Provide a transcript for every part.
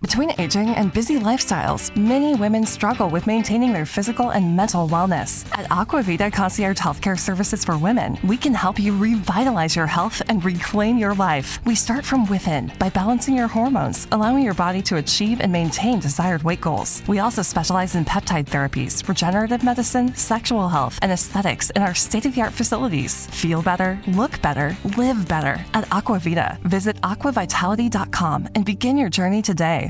Between aging and busy lifestyles, many women struggle with maintaining their physical and mental wellness. At Aquavita Concierge Healthcare Services for Women, we can help you revitalize your health and reclaim your life. We start from within by balancing your hormones, allowing your body to achieve and maintain desired weight goals. We also specialize in peptide therapies, regenerative medicine, sexual health, and aesthetics in our state of the art facilities. Feel better, look better, live better at Aquavita. Visit aquavitality.com and begin your journey today.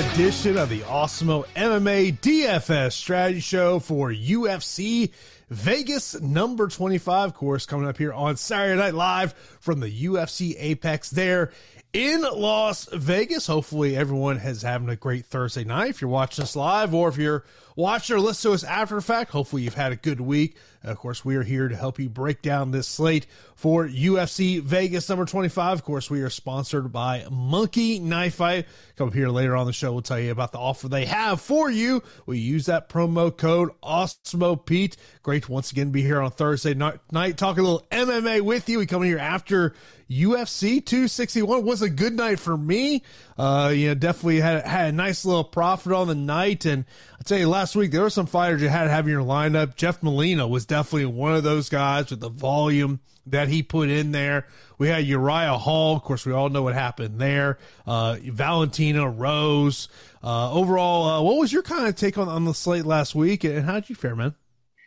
edition of the Awesemo MMA DFS strategy show for UFC Vegas number 25 course coming up here on Saturday Night Live from the UFC Apex there in Las Vegas. Hopefully everyone has having a great Thursday night. If you're watching us live or if you're watching or listening to us after fact, hopefully you've had a good week. Of course, we are here to help you break down this slate for UFC Vegas number 25. Of course, we are sponsored by Monkey Knife Fight. Come up here later on the show. We'll tell you about the offer they have for you. We use that promo code Awesemo Pete. Great to once again be here on Thursday night, talking a little MMA with you. We come here after UFC 261 was a good night for me. Uh, you know, definitely had had a nice little profit on the night. And I tell you, last week there were some fighters you had in your lineup. Jeff Molina was definitely one of those guys with the volume that he put in there. We had Uriah Hall. Of course, we all know what happened there. Uh, Valentina Rose. Uh, overall, uh, what was your kind of take on, on the slate last week, and how did you fare, man?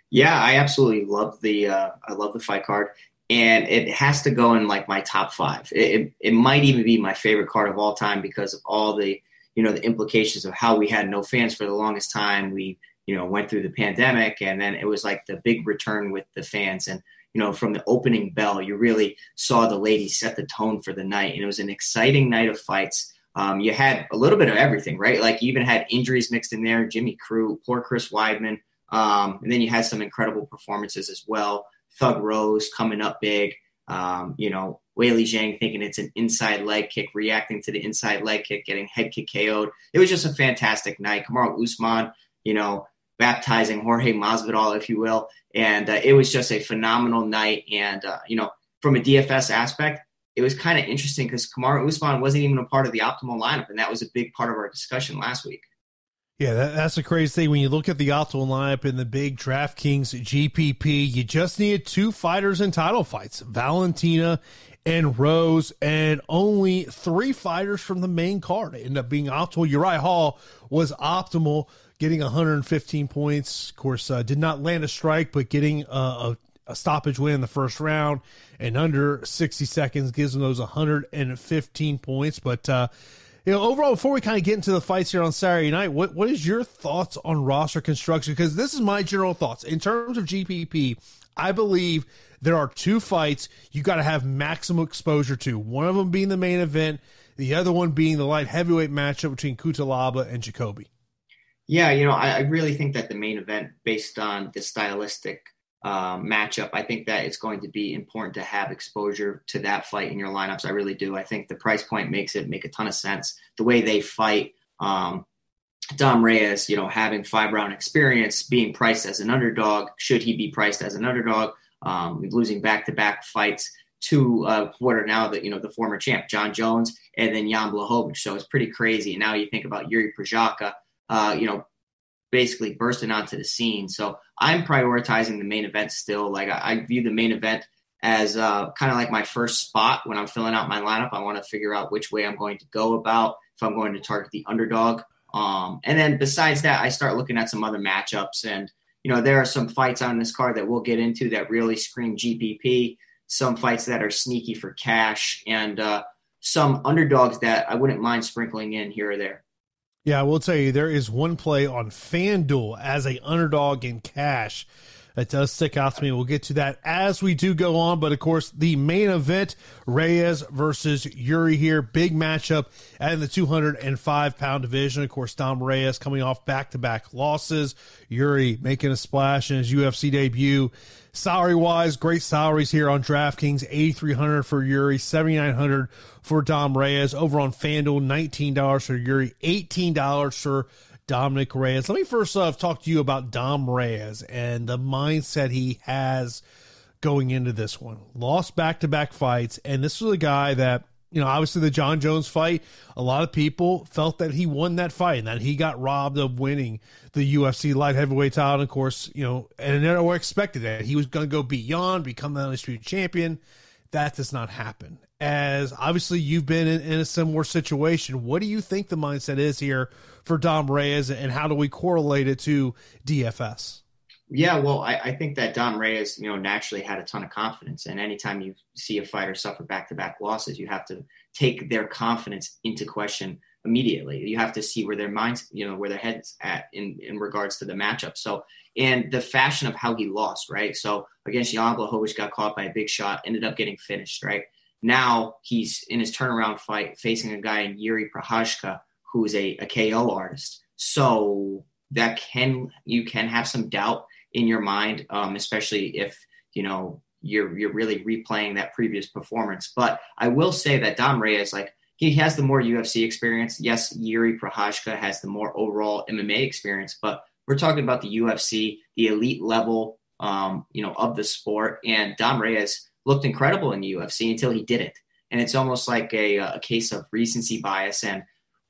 Yeah, I absolutely love the uh, I love the fight card, and it has to go in like my top five. It, it, it might even be my favorite card of all time because of all the you know the implications of how we had no fans for the longest time. We you know went through the pandemic, and then it was like the big return with the fans and you know, from the opening bell, you really saw the ladies set the tone for the night. And it was an exciting night of fights. Um, you had a little bit of everything, right? Like you even had injuries mixed in there. Jimmy Crute poor Chris Weidman. Um, and then you had some incredible performances as well. Thug Rose coming up big. Um, you know, Weili Zhang thinking it's an inside leg kick, reacting to the inside leg kick, getting head kick KO'd. It was just a fantastic night. Kamaru Usman, you know, baptizing Jorge Masvidal, if you will. And uh, it was just a phenomenal night. And, uh, you know, from a DFS aspect, it was kind of interesting because Kamaru Usman wasn't even a part of the optimal lineup. And that was a big part of our discussion last week. Yeah, that, that's the crazy thing. When you look at the optimal lineup in the big DraftKings GPP, you just needed two fighters in title fights Valentina and Rose, and only three fighters from the main card ended up being optimal. Uriah Hall was optimal getting 115 points. Of course, uh, did not land a strike, but getting a, a, stoppage win in the first round and under 60 seconds gives them those 115 points. But uh, you know, overall, before we kind of get into the fights here on Saturday night, what what is your thoughts on roster construction? Because this is my general thoughts in terms of GPP. I believe there are two fights you got to have maximum exposure to. One of them being the main event, the other one being the light heavyweight matchup between Cutelaba and Jacoby. Yeah, you know, I, I, really think that the main event, based on the stylistic um, matchup, I think that it's going to be important to have exposure to that fight in your lineups. I really do. I think the price point makes it make a ton of sense. The way they fight, um, Dom Reyes, you know, having five round experience, being priced as an underdog, should he be priced as an underdog, um, losing back to back fights to uh, what are now the you know the former champ Jon Jones and then Jan Blachowicz. So it's pretty crazy. And now you think about Yuri Prochazka uh, you know, basically bursting onto the scene. So I'm prioritizing the main event still. Like I, I view the main event as uh, kind of like my first spot when I'm filling out my lineup. I want to figure out which way I'm going to go about if I'm going to target the underdog. Um, and then besides that, I start looking at some other matchups. And, you know, there are some fights on this card that we'll get into that really scream GPP, some fights that are sneaky for cash, and uh, some underdogs that I wouldn't mind sprinkling in here or there. Yeah, I will tell you, there is one play on FanDuel as a underdog in cash that does stick out to me. We'll get to that as we do go on. But of course, the main event Reyes versus Yuri here. Big matchup at the 205 pound division. Of course, Dom Reyes coming off back to back losses. Yuri making a splash in his UFC debut. Salary wise, great salaries here on DraftKings 8300 for Yuri, 7900 for Dom Reyes. Over on FanDuel, $19 for Yuri, $18 for Dominick Reyes. Let me first off talk to you about Dom Reyes and the mindset he has going into this one. Lost back to back fights, and this was a guy that, you know, obviously the Jon Jones fight, a lot of people felt that he won that fight and that he got robbed of winning the UFC light heavyweight title. And of course, you know, and they expected that he was going to go beyond, become the undisputed champion. That does not happen. As obviously you've been in, in a similar situation, what do you think the mindset is here for Dom Reyes, and how do we correlate it to DFS? Yeah, well, I, I, think that Dom Reyes, you know, naturally had a ton of confidence, and anytime you see a fighter suffer back-to-back losses, you have to take their confidence into question immediately. You have to see where their minds, you know, where their heads at in in regards to the matchup. So, and the fashion of how he lost, right? So against Jan Blachowicz got caught by a big shot, ended up getting finished, right? Now he's in his turnaround fight facing a guy in Yuri Prochazka who's a, a KO artist. So that can you can have some doubt in your mind, um, especially if you know you're you're really replaying that previous performance. But I will say that Dom Reyes, like he has the more UFC experience. Yes, Yuri Prochazka has the more overall MMA experience, but we're talking about the UFC, the elite level, um, you know, of the sport. And Dom Reyes looked incredible in the UFC until he did it, and it's almost like a, a case of recency bias and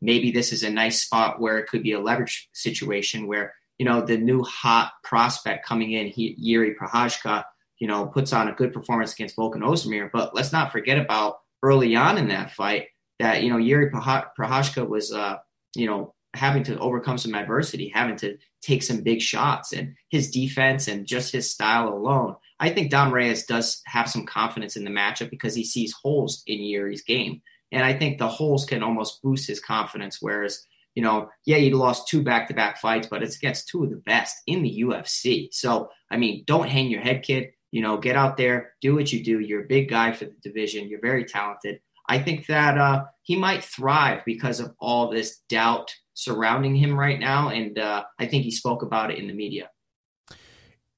maybe this is a nice spot where it could be a leverage situation where you know the new hot prospect coming in, he, Yuri Prochazka, you know, puts on a good performance against Volkan Ozdemir. But let's not forget about early on in that fight that you know Yuri Prochazka was, uh, you know, having to overcome some adversity, having to take some big shots, and his defense and just his style alone. I think Dom Reyes does have some confidence in the matchup because he sees holes in Yuri's game. And I think the holes can almost boost his confidence. Whereas, you know, yeah, he lost two back to back fights, but it's against two of the best in the UFC. So, I mean, don't hang your head, kid. You know, get out there, do what you do. You're a big guy for the division, you're very talented. I think that uh, he might thrive because of all this doubt surrounding him right now. And uh, I think he spoke about it in the media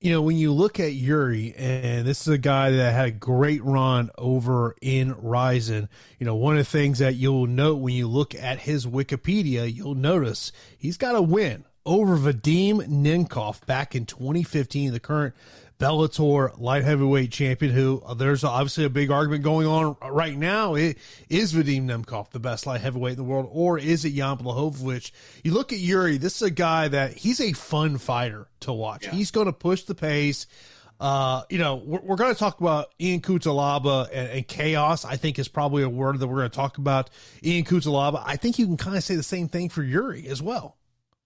you know, when you look at Yuri, and this is a guy that had a great run over in Rizin, you know, one of the things that you'll note when you look at his Wikipedia, you'll notice he's got a win over Vadim Nemkov back in 2015, the current Bellator light heavyweight champion, who uh, there's obviously a big argument going on right now. It, is Vadim Nemkov the best light heavyweight in the world, or is it Jan Blachowicz? You look at Yuri, this is a guy that he's a fun fighter to watch. Yeah. He's going to push the pace. Uh, you know, we're, we're going to talk about Ian Cutelaba and, and, chaos. I think is probably a word that we're going to talk about. Ian Cutelaba. I think you can kind of say the same thing for Yuri as well.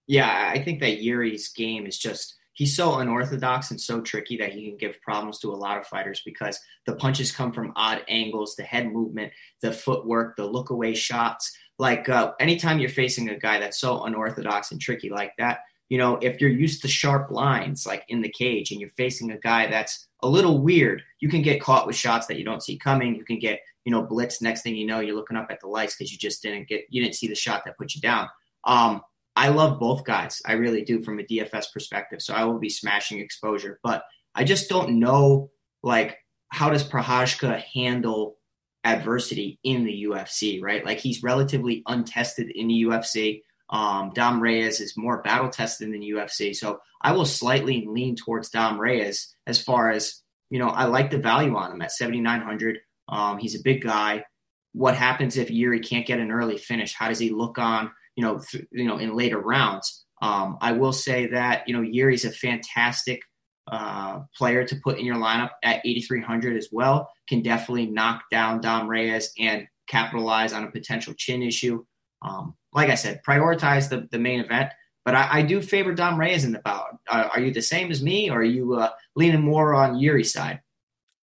Yeah, I think that Yuri's game is just he's so unorthodox and so tricky that he can give problems to a lot of fighters because the punches come from odd angles, the head movement, the footwork, the look away shots. Like uh, anytime you're facing a guy that's so unorthodox and tricky like that, you know, if you're used to sharp lines like in the cage and you're facing a guy that's a little weird, you can get caught with shots that you don't see coming. You can get, you know, blitz. Next thing you know, you're looking up at the lights because you just didn't get, you didn't see the shot that put you down. Um, I love both guys. I really do from a DFS perspective. So I will be smashing exposure, but I just don't know like how does Prochazka handle adversity in the UFC, right? Like he's relatively untested in the UFC. Um, Dom Reyes is more battle tested the UFC. So I will slightly lean towards Dom Reyes as far as, you know, I like the value on him at 7,900. Um, he's a big guy. What happens if Yuri can't get an early finish? How does he look on you know, th- you know, in later rounds. Um, I will say that you know Yuri's a fantastic uh, player to put in your lineup at 8,300 as well. Can definitely knock down Dom Reyes and capitalize on a potential chin issue. Um, like I said, prioritize the, the main event. But I, I do favor Dom Reyes in the bout. Uh, are you the same as me, or are you uh, leaning more on Yuri's side?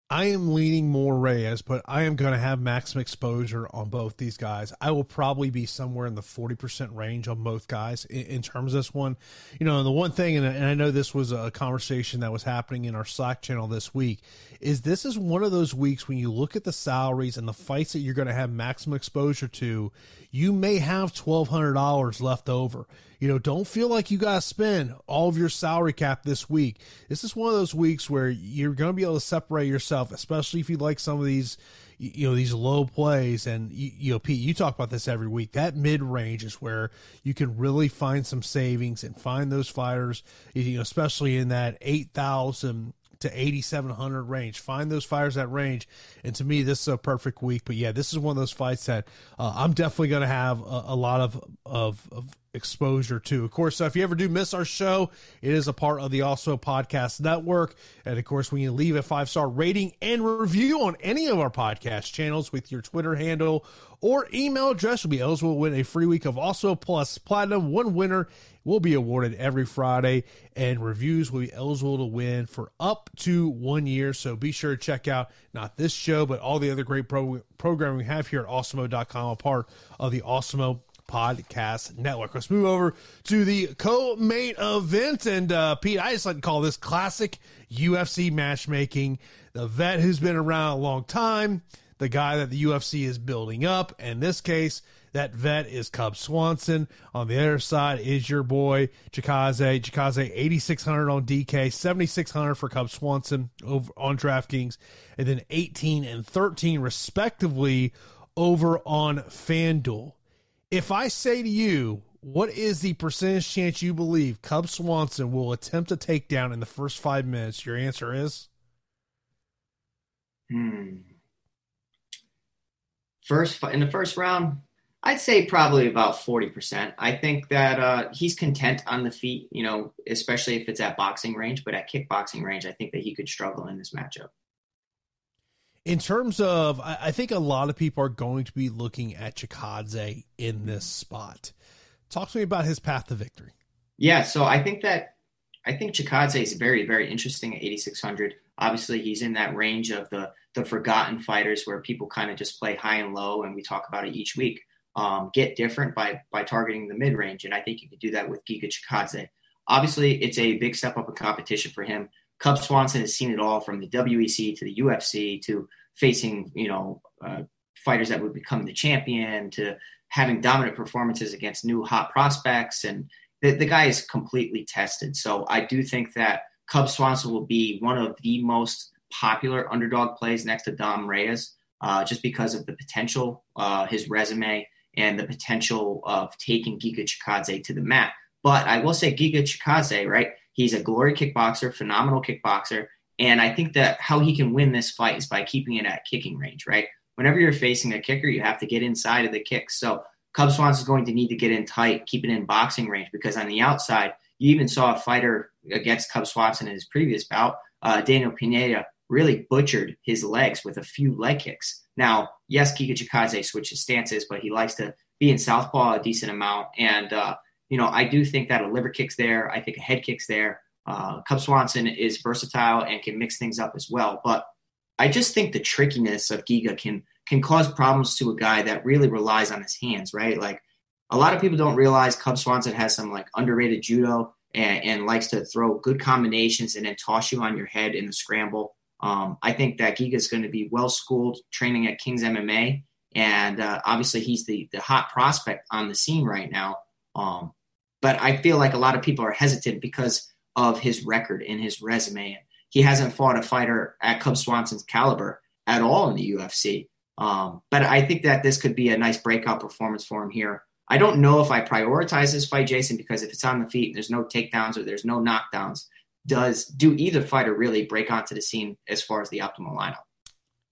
I am leaning more Reyes, but I am going to have maximum exposure on both these guys. I will probably be somewhere in the 40% range on both guys in, in terms of this one. You know, the one thing, and, and I know this was a conversation that was happening in our Slack channel this week, is this is one of those weeks when you look at the salaries and the fights that you're going to have maximum exposure to, you may have $1,200 left over. You know, don't feel like you got to spend all of your salary cap this week. This is one of those weeks where you're going to be able to separate yourself, especially if you like some of these, you know, these low plays. And, you know, Pete, you talk about this every week. That mid range is where you can really find some savings and find those fighters, you know, especially in that 8,000 to 8700 range find those fires at range and to me this is a perfect week but yeah this is one of those fights that uh, i'm definitely going to have a, a, lot of, of, of exposure to. Of course, if you ever do miss our show, it is a part of the Awesemo Podcast Network. And of course, when you leave a five star rating and review on any of our podcast channels with your Twitter handle or email address, you'll be eligible to win a free week of Awesemo Plus Platinum. One winner will be awarded every Friday, and reviews will be eligible to win for up to one year. So be sure to check out not this show, but all the other great pro- programming we have here at Awesemo.com, a part of the Awesemo Podcast Network. Let's move over to the co-main event, and uh, Pete, I just like to call this classic UFC matchmaking. The vet who's been around a long time, the guy that the UFC is building up. In this case, that vet is Cub Swanson. On the other side is your boy Chikadze. Chikadze 8600 on DK, 7600 for Cub Swanson over on DraftKings, and then 18 and 13 respectively over on FanDuel. If I say to you, what is the percentage chance you believe Cub Swanson will attempt a takedown in the first five minutes? Your answer is? Hmm. First, in the first round, I'd say probably about 40%. I think that uh, he's content on the feet, you know, especially if it's at boxing range, but at kickboxing range, I think that he could struggle in this matchup in terms of, I, think a lot of people are going to be looking at Chikadze in this spot. Talk to me about his path to victory. Yeah, so I think that I think Chikadze is very, very interesting at 8600. Obviously, he's in that range of the the forgotten fighters where people kind of just play high and low, and we talk about it each week. Um, get different by by targeting the mid range, and I think you could do that with Giga Chikadze. Obviously, it's a big step up in competition for him. Cub Swanson has seen it all from the WEC to the UFC to facing, you know, uh, fighters that would become the champion to having dominant performances against new hot prospects. And the, the guy is completely tested. So I do think that Cub Swanson will be one of the most popular underdog plays next to Dom Reyes, uh, just because of the potential, uh, his resume, and the potential of taking Giga Chikadze to the mat. But I will say Giga Chikadze, right? He's a glory kickboxer, phenomenal kickboxer. And I think that how he can win this fight is by keeping it at kicking range, right? Whenever you're facing a kicker, you have to get inside of the kicks. So Cub Swans is going to need to get in tight, keep it in boxing range, because on the outside, you even saw a fighter against Cub Swanson in his previous bout, uh, Daniel Pineda, really butchered his legs with a few leg kicks. Now, yes, Giga Chikadze switches stances, but he likes to be in southpaw a decent amount. And uh, you know, I do think that a liver kick's there. I think a head kick's there. Uh, Cub Swanson is versatile and can mix things up as well. But I just think the trickiness of Giga can can cause problems to a guy that really relies on his hands, right? Like a lot of people don't realize Cub Swanson has some like underrated judo and, and likes to throw good combinations and then toss you on your head in the scramble. Um, I think that Giga is going to be well schooled training at King's MMA, and uh, obviously he's the the hot prospect on the scene right now. Um, but I feel like a lot of people are hesitant because of his record and his resume. He hasn't fought a fighter at Cub Swanson's caliber at all in the UFC. Um, but I think that this could be a nice breakout performance for him here. I don't know if I prioritize this fight, Jason, because if it's on the feet, and there's no takedowns or there's no knockdowns. Does do either fighter really break onto the scene as far as the optimal lineup?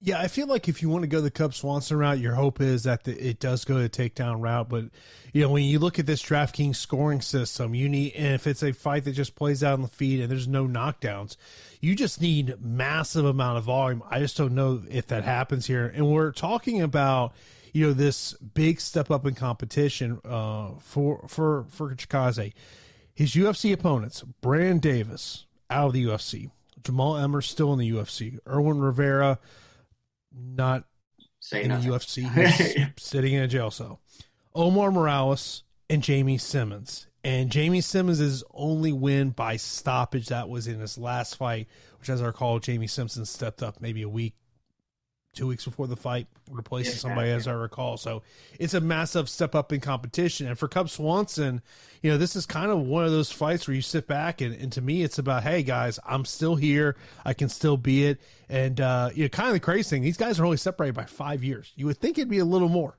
Yeah, I feel like if you want to go the Cub Swanson route, your hope is that the, it does go the takedown route. But you know, when you look at this DraftKings scoring system, you need and if it's a fight that just plays out on the feet and there's no knockdowns, you just need massive amount of volume. I just don't know if that happens here. And we're talking about you know this big step up in competition uh, for for for Chikadze. His UFC opponents: Brand Davis out of the UFC, Jamal Emmer still in the UFC, Irwin Rivera not Say in nothing. the UFC, sitting in a jail cell. Omar Morales and Jamey Simmons. And Jamey Simmons' only win by stoppage that was in his last fight, which, as I recall, Jamey Simmons stepped up maybe a week, two weeks before the fight, replacing Yeah, somebody, as I recall. So it's a massive step up in competition. And for Cub Swanson, you know, this is kind of one of those fights where you sit back and, and to me, it's about, hey guys, I'm still here. I can still be it. And, uh, you know, kind of the crazy thing, these guys are only separated by five years. You would think it'd be a little more.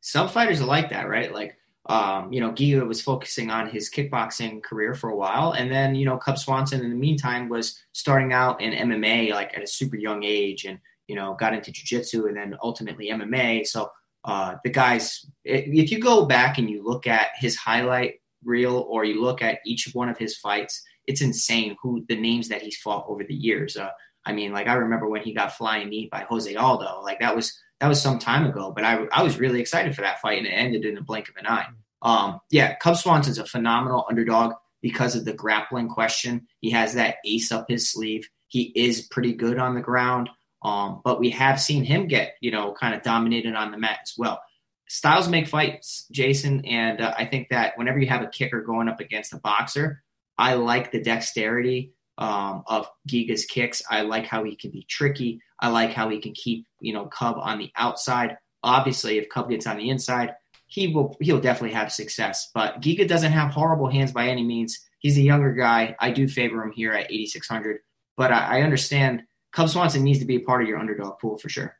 Some fighters are like that, right? Like, um, you know, Giga was focusing on his kickboxing career for a while, and then you know, Cub Swanson in the meantime was starting out in MMA like at a super young age, and you know, got into jiu-jitsu and then ultimately MMA. So uh, the guys, if you go back and you look at his highlight reel or you look at each one of his fights, it's insane who the names that he's fought over the years. Uh, I mean, like I remember when he got flying knee by Jose Aldo, like that was that was some time ago, but I, I was really excited for that fight and it ended in a blink of an eye. Um, yeah, Cub Swanson's a phenomenal underdog because of the grappling question. He has that ace up his sleeve. He is pretty good on the ground. Um, but we have seen him get, you know, kind of dominated on the mat as well. Styles make fights, Jason, and uh, I think that whenever you have a kicker going up against a boxer, I like the dexterity um, of Giga's kicks. I like how he can be tricky. I like how he can keep, you know, Cub on the outside. Obviously, if Cub gets on the inside, he will he'll definitely have success. But Giga doesn't have horrible hands by any means. He's a younger guy. I do favor him here at 8600, but I, I understand Cub Swanson needs to be a part of your underdog pool for sure.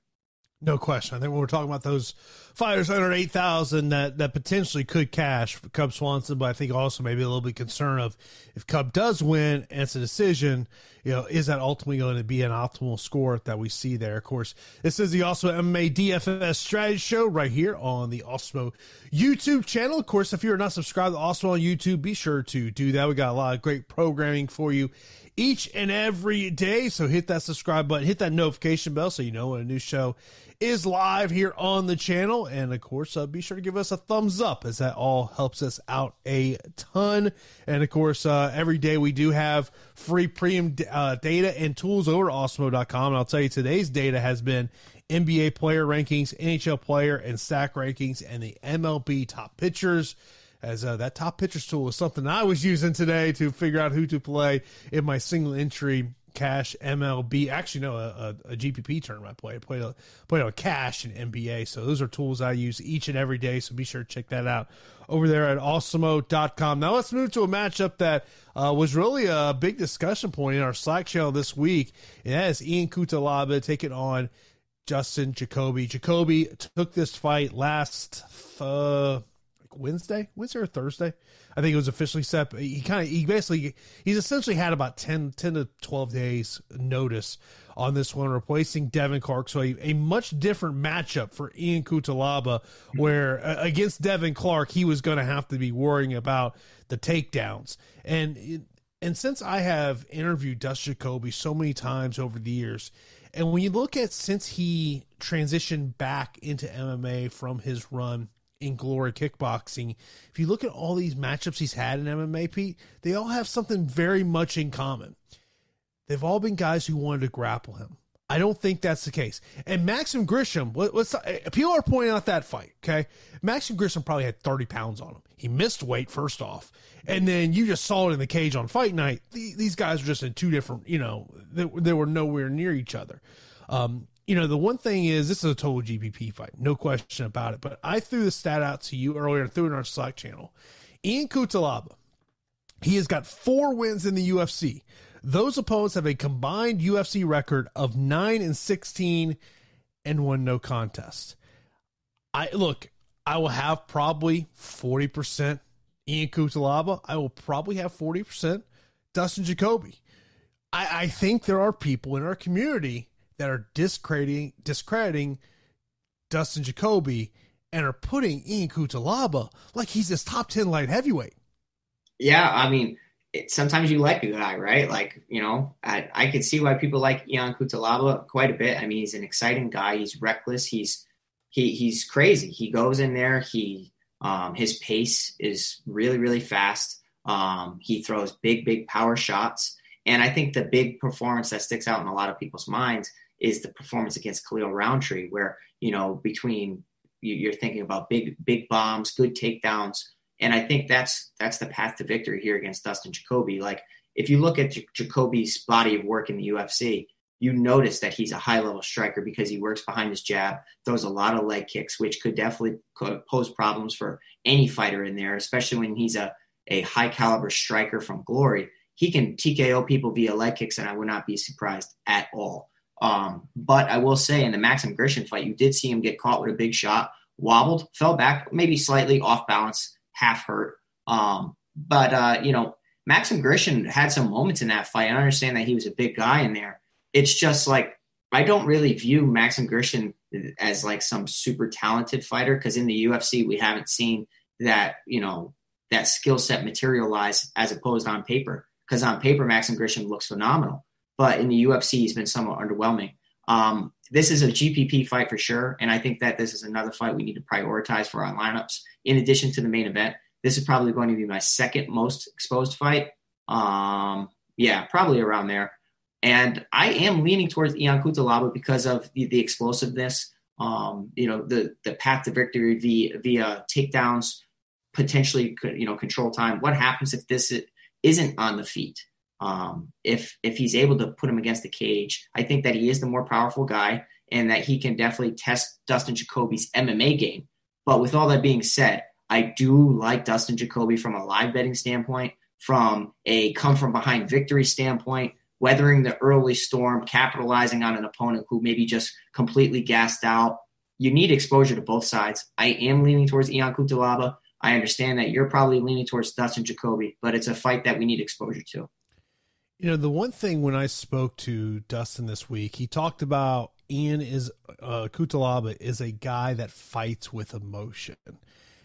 No question. I think when we're talking about those fighters under eight thousand that that potentially could cash for Cub Swanson, but I think Awesemo maybe a little bit concerned of if Cub does win and it's a decision, you know, is that ultimately going to be an optimal score that we see there? Of course, this is the also MMA DFS strategy show right here on the Awesemo YouTube channel. Of course, if you're not subscribed to Awesemo on YouTube, be sure to do that. We got a lot of great programming for you each and every day. So hit that subscribe button, hit that notification bell so you know when a new show is live here on the channel. And of course, uh, be sure to give us a thumbs up as that all helps us out a ton. And of course, uh, every day we do have free premium uh, data and tools over at Awesemo.com. And I'll tell you, today's data has been NBA player rankings, NHL player and stack rankings, and the MLB top pitchers as uh, that top pitchers tool was something I was using today to figure out who to play in my single entry cash MLB. Actually, no, a, a, a GPP tournament I. I played a, played a cash in NBA. So those are tools I use each and every day. So be sure to check that out over there at awesemo.com. Now let's move to a matchup that uh, was really a big discussion point in our Slack channel this week. And that is Ian Cutelaba taking on Dustin Jacoby. Jacoby took this fight last uh, Wednesday, Wednesday or Thursday. I think it was officially set. He kind of, he basically, he's essentially had about 10, 10 to 12 days notice on this one, replacing Devin Clark. So a, a much different matchup for Ian Cutelaba, where uh, against Devin Clark, he was going to have to be worrying about the takedowns. And, and since I have interviewed Dustin Jacoby so many times over the years, and when you look at since he transitioned back into MMA from his run in Glory Kickboxing, if you look at all these matchups he's had in MMA, Pete, they all have something very much in common. They've all been guys who wanted to grapple him. I don't think that's the case. And Maxim Grishin, let's people are pointing out that fight. Okay, Maxim Grishin probably had thirty pounds on him. He missed weight first off, and then you just saw it in the cage on fight night. These guys were just in two different. You know, they, they were nowhere near each other. Um, you know, the one thing is this is a total GPP fight, no question about it. But I threw the stat out to you earlier threw it in our Slack channel. Ian Cutelaba, he has got four wins in the UFC. Those opponents have a combined UFC record of nine and sixteen, and one no contest. I look, I will have probably forty percent Ian Cutelaba. I will probably have forty percent Dustin Jacoby. I, I think there are people in our community that are discrediting discrediting Dustin Jacoby and are putting Ian Cutelaba like he's this top 10 light heavyweight. Yeah, I mean, it, sometimes you like a guy, right? Like, you know, I, I could see why people like Ian Cutelaba quite a bit. I mean, he's an exciting guy. He's reckless. He's he he's crazy. He goes in there. He um, his pace is really really fast. Um, he throws big big power shots, and I think the big performance that sticks out in a lot of people's minds is the performance against Khalil Rountree, where you know between you're thinking about big big bombs, good takedowns, and I think that's that's the path to victory here against Dustin Jacoby. Like if you look at J- Jacoby's body of work in the UFC, you notice that he's a high level striker because he works behind his jab, throws a lot of leg kicks, which could definitely pose problems for any fighter in there, especially when he's a a high caliber striker from Glory. He can TKO people via leg kicks, and I would not be surprised at all. Um, but I will say in the Maxim Grishin fight, you did see him get caught with a big shot, wobbled, fell back, maybe slightly off balance, half hurt. Um, but uh, you know, Maxim Grishin had some moments in that fight. I understand that he was a big guy in there. It's just like I don't really view Maxim Grishin as like some super talented fighter because in the UFC we haven't seen that you know that skill set materialize as opposed on paper. Because on paper, Maxim Grishin looks phenomenal but in the UFC, he's been somewhat underwhelming. Um, this is a GPP fight for sure, and I think that this is another fight we need to prioritize for our lineups. In addition to the main event, this is probably going to be my second most exposed fight. Um, yeah, probably around there. And I am leaning towards Ian Cutelaba because of the, the explosiveness. Um, you know, the the path to victory via via takedowns, potentially you know control time. What happens if this isn't on the feet? Um, if if he's able to put him against the cage, I think that he is the more powerful guy and that he can definitely test Dustin Jacoby's MMA game. But with all that being said, I do like Dustin Jacoby from a live betting standpoint, from a come from behind victory standpoint, weathering the early storm, capitalizing on an opponent who maybe just completely gassed out. You need exposure to both sides. I am leaning towards Ian Cutelaba. I understand that you're probably leaning towards Dustin Jacoby, but it's a fight that we need exposure to. You know, the one thing when I spoke to Dustin this week, he talked about Ian is uh, Cutelaba is a guy that fights with emotion.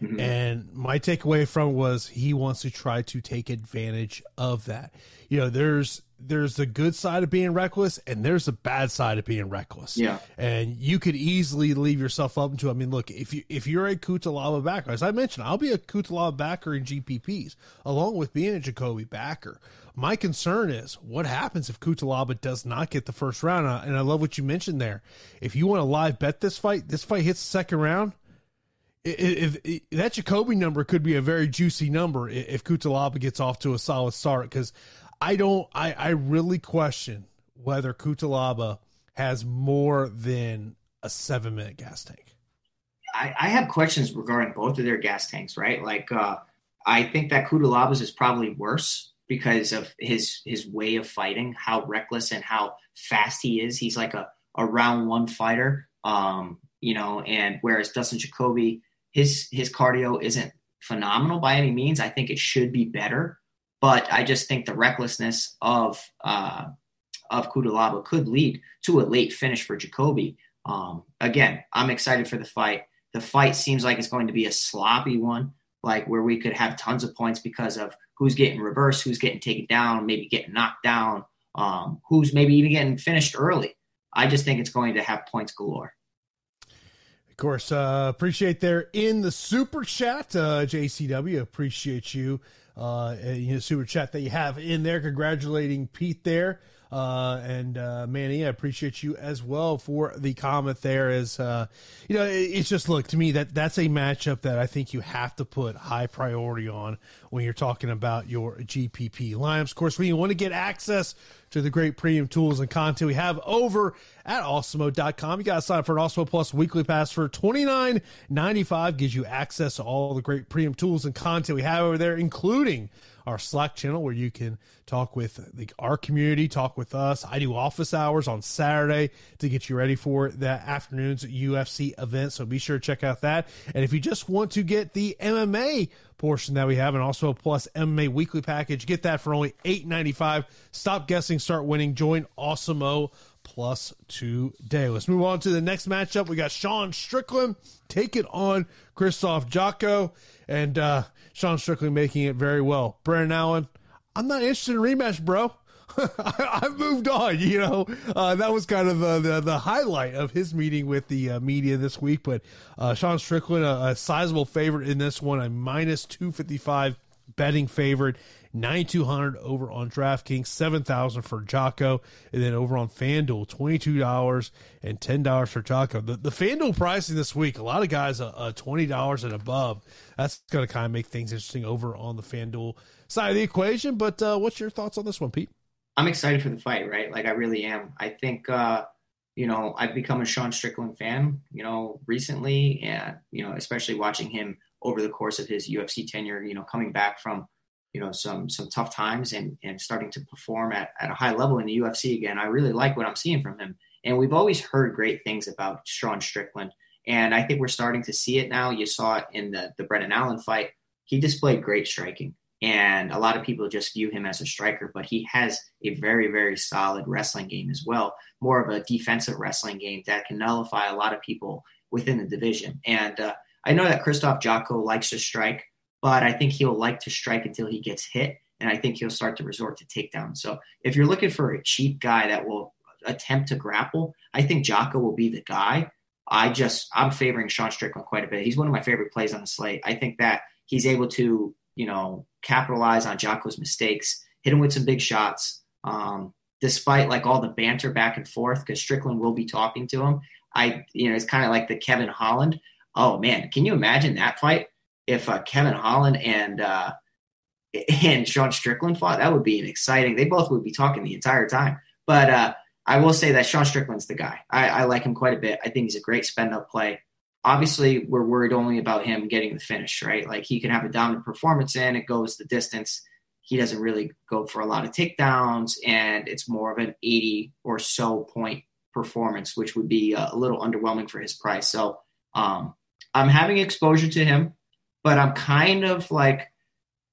Mm-hmm. And my takeaway from was he wants to try to take advantage of that. You know, there's there's the good side of being reckless and there's the bad side of being reckless. Yeah. And you could easily leave yourself up to I mean, look, if you if you're a Cutelaba backer, as I mentioned, I'll be a Cutelaba backer in GPPs, along with being a Jacoby backer. My concern is what happens if Cutelaba does not get the first round. And I love what you mentioned there. If you want to live bet this fight, this fight hits the second round. If, if, if that Jacoby number could be a very juicy number if Cutelaba gets off to a solid start, because I don't, I, I really question whether Cutelaba has more than a seven minute gas tank. I, I have questions regarding both of their gas tanks, right? Like, uh, I think that Cutelaba's is probably worse because of his his way of fighting, how reckless and how fast he is. He's like a, a round one fighter. Um, you know, and whereas Dustin Jacoby, his his cardio isn't phenomenal by any means. I think it should be better, but I just think the recklessness of uh, of Cutelaba could lead to a late finish for Jacoby. Um, again, I'm excited for the fight. The fight seems like it's going to be a sloppy one, like where we could have tons of points because of who's getting reversed, who's getting taken down, maybe getting knocked down, um, who's maybe even getting finished early. I just think it's going to have points galore. Of course, uh, appreciate there in the super chat, uh, JCW. Appreciate you, uh, you super chat that you have in there. Congratulating Pete there. Uh, and uh, Manny, I appreciate you as well for the comment there. As uh, you know, it, it's just look to me that that's a matchup that I think you have to put high priority on when you're talking about your GPP lineups. Of course, when you want to get access to the great premium tools and content we have over at awesemo.com. You got to sign up for an Awesemo Plus weekly pass for $29.95. Gives you access to all the great premium tools and content we have over there, including our Slack channel where you can talk with the, our community, talk with us. I do office hours on Saturday to get you ready for that afternoon's UFC event. So be sure to check out that. And if you just want to get the MMA portion that we have and Awesemo plus MMA weekly package, get that for only $8.95. Stop guessing, start winning. Join Awesemo plus today. Let's move on to the next matchup. We got Sean Strickland taking on Krzysztof Jotko, and uh, Sean Strickland making it very well. Brendan Allen, I'm not interested in rematch, bro. I, have moved on. You know, uh, that was kind of the, the, the highlight of his meeting with the uh, media this week. But uh, Sean Strickland, a, a sizable favorite in this one, a minus two fifty five betting favorite. 9200 over on DraftKings, 7000 for Jotko, and then over on FanDuel, $22 and $10 for Jotko. The, the FanDuel pricing this week, a lot of guys uh, uh $20 and above. That's going to kind of make things interesting over on the FanDuel side of the equation. But uh, what's your thoughts on this one, Pete? I'm excited for the fight, right? Like I really am. I think uh, you know, I've become a Sean Strickland fan, you know, recently and you know, especially watching him over the course of his UFC tenure, you know, coming back from, you know, some some tough times and and starting to perform at, at a high level in the UFC again. I really like what I'm seeing from him. And we've always heard great things about Sean Strickland. And I think we're starting to see it now. You saw it in the the Brendan Allen fight. He displayed great striking. And a lot of people just view him as a striker, but he has a very, very solid wrestling game as well. More of a defensive wrestling game that can nullify a lot of people within the division. And uh, I know that Krzysztof Jotko likes to strike, but I think he'll like to strike until he gets hit. And I think he'll start to resort to takedown. So if you're looking for a cheap guy that will attempt to grapple, I think Jotko will be the guy. I just, I'm favoring Sean Strickland quite a bit. He's one of my favorite plays on the slate. I think that he's able to you know, capitalize on Jotko's mistakes, hit him with some big shots. Um, despite like all the banter back and forth, because Strickland will be talking to him. I, you know, it's kind of like the Kevin Holland. Oh man, can you imagine that fight if uh, Kevin Holland and uh, and Sean Strickland fought? That would be an exciting. They both would be talking the entire time. But uh, I will say that Sean Strickland's the guy. I, I like him quite a bit. I think he's a great spend up play obviously we're worried only about him getting the finish, right? Like he can have a dominant performance and it goes the distance. He doesn't really go for a lot of takedowns, and it's more of an 80 or so point performance, which would be a little underwhelming for his price. So um, I'm having exposure to him, but I'm kind of like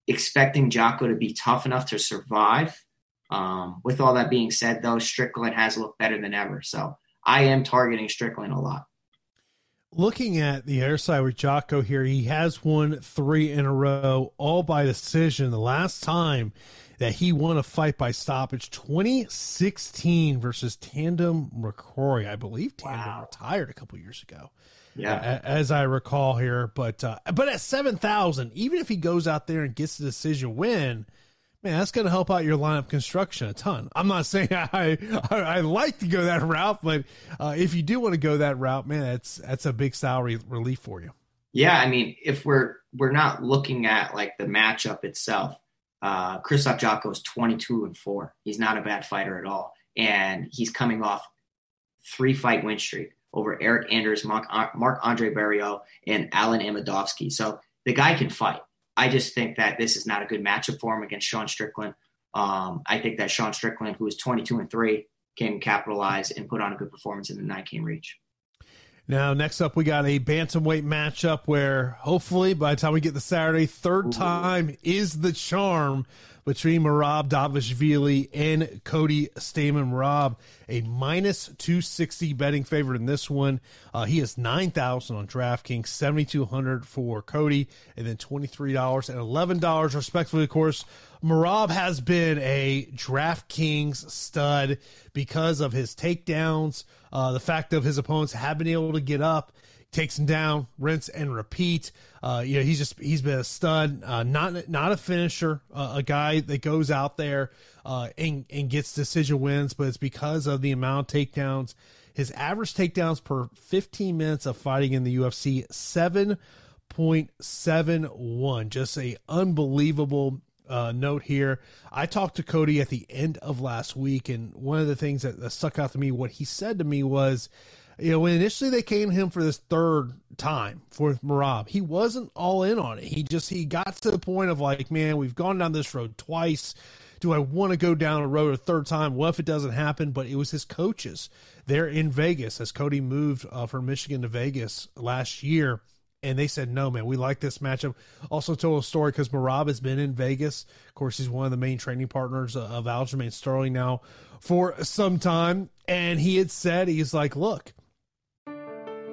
expecting Jotko to be tough enough to survive. Um, with all that being said, though, Strickland has looked better than ever. So I am targeting Strickland a lot looking at the other side with Jotko here, he has won three in a row, all by decision. The last time that he won a fight by stoppage, 2016 versus Tamdan McCrory. I believe Tamdan wow. retired a couple years ago. Yeah, as I recall here, but uh, but at seven thousand, even if he goes out there and gets the decision win, man, that's going to help out your lineup construction a ton. I'm not saying I I, I like to go that route, but uh, if you do want to go that route, man, that's that's a big salary relief for you. Yeah, I mean, if we're we're not looking at like the matchup itself, uh, Krzysztof Jotko is 22 and four. He's not a bad fighter at all, and he's coming off three fight win streak over Eryk Anders, Mark, Marc Andre Barriault, and Alen Amedovski. So the guy can fight. I just think that this is not a good matchup for him against Sean Strickland. Um, I think that Sean Strickland, who is 22 and three, can capitalize and put on a good performance in the nine game reach. Now, next up, we got a bantamweight matchup where hopefully by the time we get the Saturday, third Ooh. time is the charm between Merab Dvalishvili and Cody Stamann. Merab, a minus 260 betting favorite in this one. Uh, he is 9,000 on DraftKings, 7,200 for Cody, and then $23 and $11 respectively, of course. Marab has been a DraftKings stud because of his takedowns, uh, the fact of his opponents have been able to get up takes him down, rinse and repeat. Uh, you know, he's just he's been a stud, uh, not not a finisher, uh, a guy that goes out there uh, and and gets decision wins, but it's because of the amount of takedowns. His average takedowns per 15 minutes of fighting in the UFC 7.71, just a unbelievable uh, note here. I talked to Cody at the end of last week, and one of the things that, that stuck out to me, what he said to me was you know, when initially they came to him for this third time for Merab, he wasn't all in on it. He just he got to the point of like, man, we've gone down this road twice. Do I want to go down a road a third time? What if it doesn't happen? But it was his coaches there in Vegas as Cody moved uh, from Michigan to Vegas last year. And they said, no, man, we like this matchup. Also told a story because Merab has been in Vegas. Of course, he's one of the main training partners of Aljamain Sterling now for some time. And he had said, he's like, look.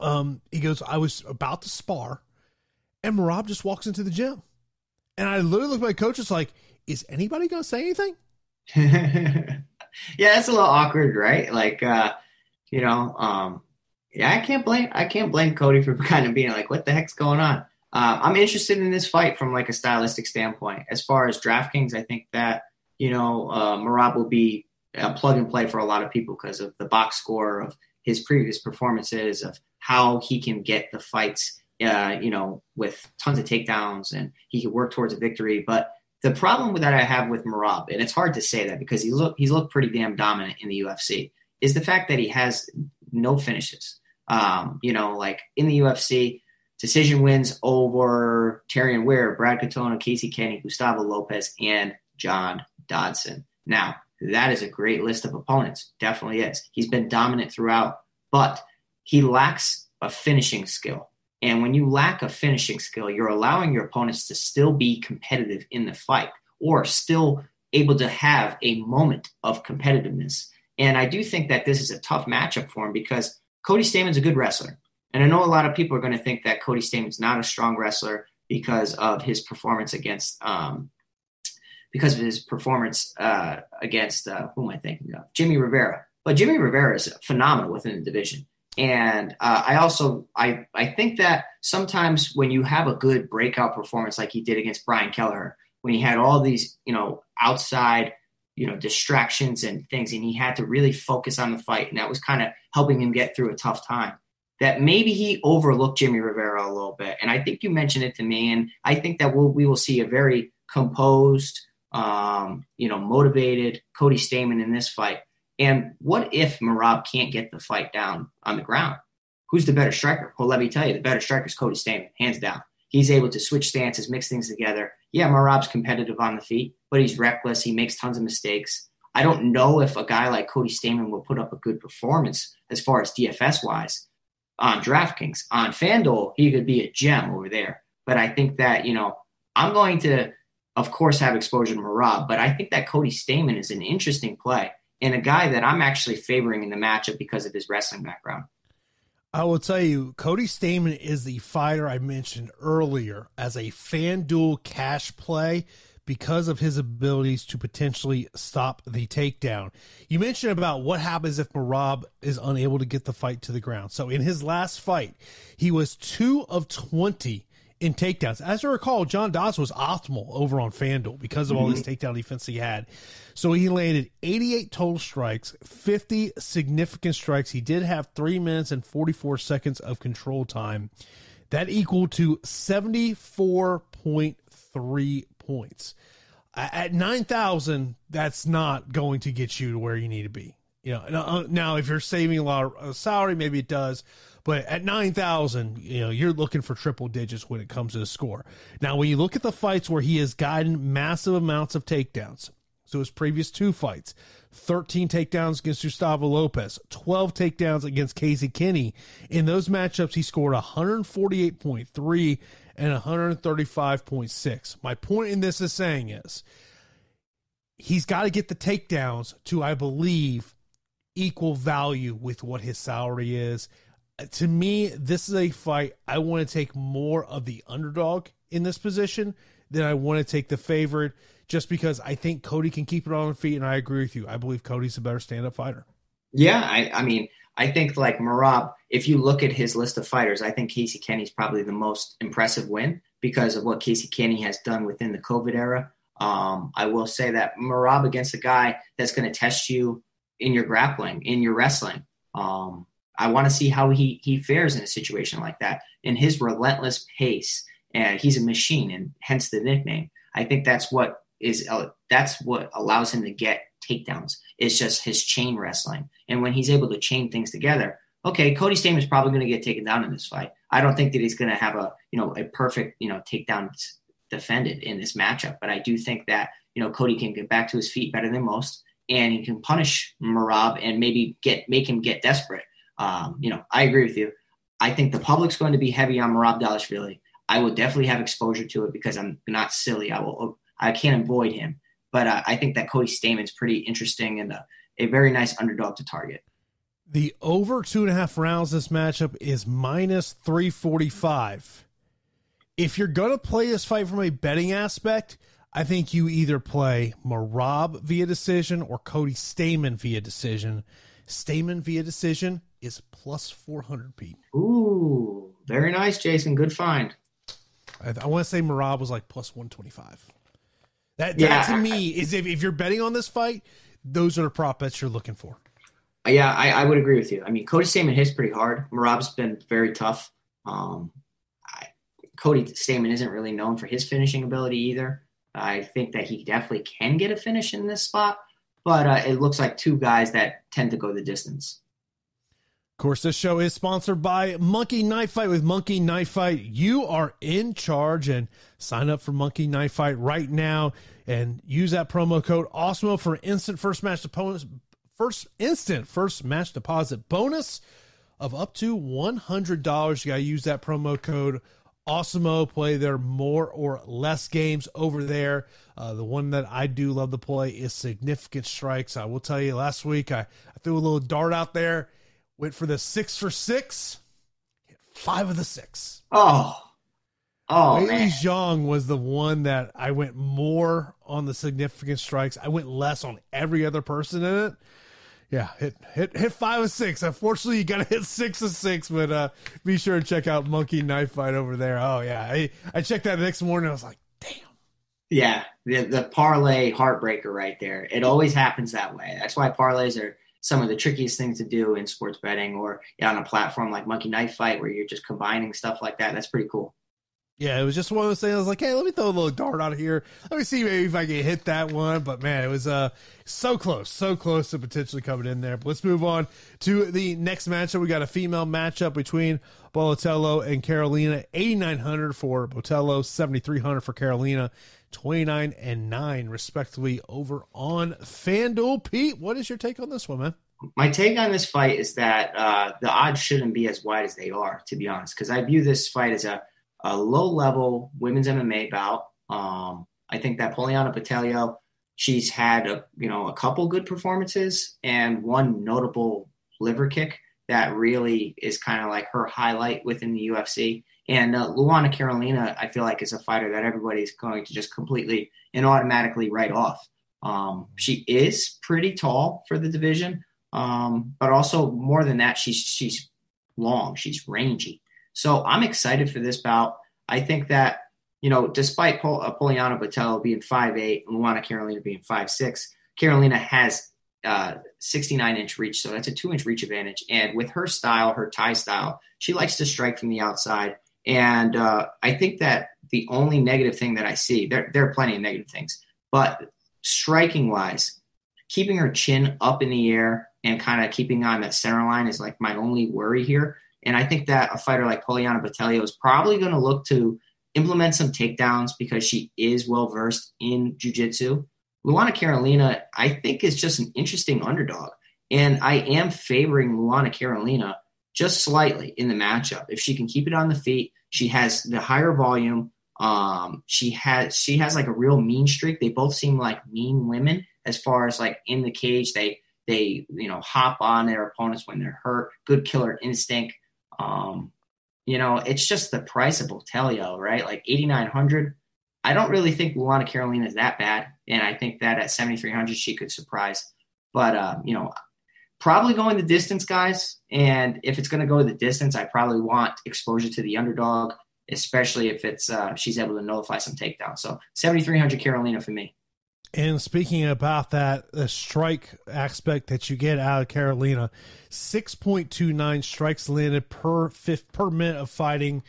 Um, he goes, I was about to spar, and Merab just walks into the gym. And I literally look at my coach, it's like – is anybody going to say anything? yeah, that's a little awkward, right? Like, uh, you know, um, yeah, I can't blame I can't blame Cody for kind of being like, what the heck's going on? Uh, I'm interested in this fight from like a stylistic standpoint. As far as DraftKings, I think that you know uh, Merab will be a plug and play for a lot of people because of the box score of his previous performances, of how he can get the fights, uh, you know, with tons of takedowns and he can work towards a victory. But the problem that I have with Merab, and it's hard to say that because he look he's looked pretty damn dominant in the UFC, is the fact that he has no finishes. Um, you know, like in the UFC, decision wins over Terrion Ware, Brad Katona, Casey Kenny, Gustavo Lopez, and John Dodson. Now, that is a great list of opponents. Definitely is. He's been dominant throughout, but he lacks a finishing skill. And when you lack a finishing skill, you're allowing your opponents to still be competitive in the fight or still able to have a moment of competitiveness. And I do think that this is a tough matchup for him because Cody Stamann's a good wrestler. And I know a lot of people are going to think that Cody Stamann's not a strong wrestler because of his performance against um, because of his performance uh, against uh, who am I thinking of? Jimmy Rivera. But Jimmy Rivera is phenomenal within the division. And uh, I also I I think that sometimes when you have a good breakout performance like he did against Brian Kelleher, when he had all these you know outside you know distractions and things, and he had to really focus on the fight, and that was kind of helping him get through a tough time. That maybe he overlooked Jimmy Rivera a little bit, and I think you mentioned it to me, and I think that we'll, we will see a very composed, um, you know, motivated Cody Stamann in this fight. And what if Merab can't get the fight down on the ground? Who's the better striker? Well, let me tell you, the better striker is Cody Stamann, hands down. He's able to switch stances, mix things together. Yeah, Merab's competitive on the feet, but he's reckless. He makes tons of mistakes. I don't know if a guy like Cody Stamann will put up a good performance as far as DFS wise on DraftKings. On FanDuel, he could be a gem over there. But I think that, you know, I'm going to, of course, have exposure to Merab, but I think that Cody Stamann is an interesting play and a guy that I'm actually favoring in the matchup because of his wrestling background. I will tell you, Cody Stamann is the fighter I mentioned earlier as a FanDuel cash play because of his abilities to potentially stop the takedown. You mentioned about what happens if Merab is unable to get the fight to the ground. So in his last fight, he was two of 20 in takedowns. As I recall, John Dodson was optimal over on FanDuel because of all this mm-hmm. takedown defense he had. So he landed 88 total strikes, 50 significant strikes. He did have three minutes and 44 seconds of control time. That equal to 74.3 points. At 9,000, that's not going to get you to where you need to be. You know, uh, now if you're saving a lot of uh, salary, maybe it does. But at 9,000, you know, you're looking for triple digits when it comes to the score. Now, when you look at the fights where he has gotten massive amounts of takedowns, so his previous two fights 13 takedowns against Gustavo Lopez, 12 takedowns against Casey Kenny. In those matchups, he scored 148.3 and 135.6. My point in this is saying is he's got to get the takedowns to, I believe, equal value with what his salary is. To me, this is a fight I want to take more of the underdog in this position than I want to take the favorite just because I think Cody can keep it on feet. And I agree with you. I believe Cody's a better stand up fighter. Yeah. I, I mean, I think like Merab, if you look at his list of fighters, I think Casey Kenny's probably the most impressive win because of what Casey Kenny has done within the COVID era. Um, I will say that Merab against a guy that's going to test you in your grappling, in your wrestling. Um, I want to see how he he fares in a situation like that. In his relentless pace, and he's a machine, and hence the nickname. I think that's what is uh, that's what allows him to get takedowns. It's just his chain wrestling, and when he's able to chain things together. Okay, Cody Stamann is probably going to get taken down in this fight. I don't think that he's going to have a you know a perfect you know takedown defended in this matchup, but I do think that you know Cody can get back to his feet better than most, and he can punish Merab and maybe get make him get desperate. Um, you know, I agree with you. I think the public's going to be heavy on Merab Dvalishvili. I will definitely have exposure to it because I'm not silly. I will. I can't avoid him. But uh, I think that Cody Stamann's pretty interesting and a, a very nice underdog to target. The over two and a half rounds this matchup is minus 345. If you're going to play this fight from a betting aspect, I think you either play Merab via decision or Cody Stamann via decision. Stamann via decision is plus 400, Pete. Ooh, very nice, Jason. Good find. I, I want to say Merab was like plus 125. That, yeah, to me is if, if you're betting on this fight, those are the prop bets you're looking for. Yeah, I, I would agree with you. I mean, Cody Stamann hits pretty hard. Merab's been very tough. Um, I, Cody Stamann isn't really known for his finishing ability either. I think that he definitely can get a finish in this spot, but uh, it looks like two guys that tend to go the distance. Of course, this show is sponsored by Monkey Knife Fight. With Monkey Knife Fight, you are in charge and sign up for Monkey Knife Fight right now and use that promo code AWESEMO for instant first match opponents first instant first match deposit bonus of up to $100. You got to use that promo code Awesemo. Play their more or less games over there. Uh, the one that I do love to play is Significant Strikes. I will tell you, last week I, I threw a little dart out there Went for the six for six. Hit five of the six. Oh. Oh, Weili Zhang was the one that I went more on the significant strikes. I went less on every other person in it. Yeah, hit hit hit five of six. Unfortunately, you got to hit six of six. But uh, be sure to check out Monkey Knife Fight over there. Oh yeah, I I checked that next morning. I was like, damn. Yeah, the the parlay heartbreaker right there. It always happens that way. That's why parlays are some of the trickiest things to do in sports betting or on a platform like Monkey Knife Fight where you're just combining stuff like that. That's pretty cool. Yeah, it was just one of those things. I was like, hey, let me throw a little dart out here. Let me see maybe if I can hit that one. But man, it was uh so close, so close to potentially coming in there. But let's move on to the next matchup. We got a female matchup between Botelho and Carolina. 8,900 for Botelho, 7,300 for Carolina. 29 and 9 respectively over on FanDuel. Pete, what is your take on this one, man? My take on this fight is that uh, the odds shouldn't be as wide as they are, to be honest, because I view this fight as a, a low level women's MMA bout. Um, I think that Poliana Botelho, she's had a you know a couple good performances and one notable liver kick that really is kind of like her highlight within the UFC. And uh, Luana Carolina, I feel like, is a fighter that everybody's going to just completely and automatically write off. Um, she is pretty tall for the division, um, but also more than that, she's she's long, she's rangy. So I'm excited for this bout. I think that you know, despite Pol- uh, Poliana Botelho being 5'8", and Luana Carolina being 5'6", Carolina has uh, 69 inch reach, so that's a two inch reach advantage. And with her style, her Thai style, she likes to strike from the outside. And uh, I think that the only negative thing that I see, there, there are plenty of negative things, but striking wise, keeping her chin up in the air and kind of keeping on that center line is like my only worry here. And I think that a fighter like Poliana Botelho is probably going to look to implement some takedowns because she is well versed in jujitsu. Luana Carolina, I think, is just an interesting underdog. And I am favoring Luana Carolina just slightly in the matchup. If she can keep it on the feet, she has the higher volume. Um, she has she has like a real mean streak. They both seem like mean women as far as like in the cage. They they you know hop on their opponents when they're hurt. Good killer instinct. Um, you know, it's just the price of Botelho, right? Like 8,900. I don't really think Luana Carolina is that bad. And I think that at 7,300, she could surprise. But, uh, you know, probably going the distance, guys. And if it's going to go the distance, I probably want exposure to the underdog, especially if it's uh, she's able to nullify some takedowns. So 7,300 Carolina for me. And speaking about that, the strike aspect that you get out of Carolina, 6.29 strikes landed per fifth per minute of fighting.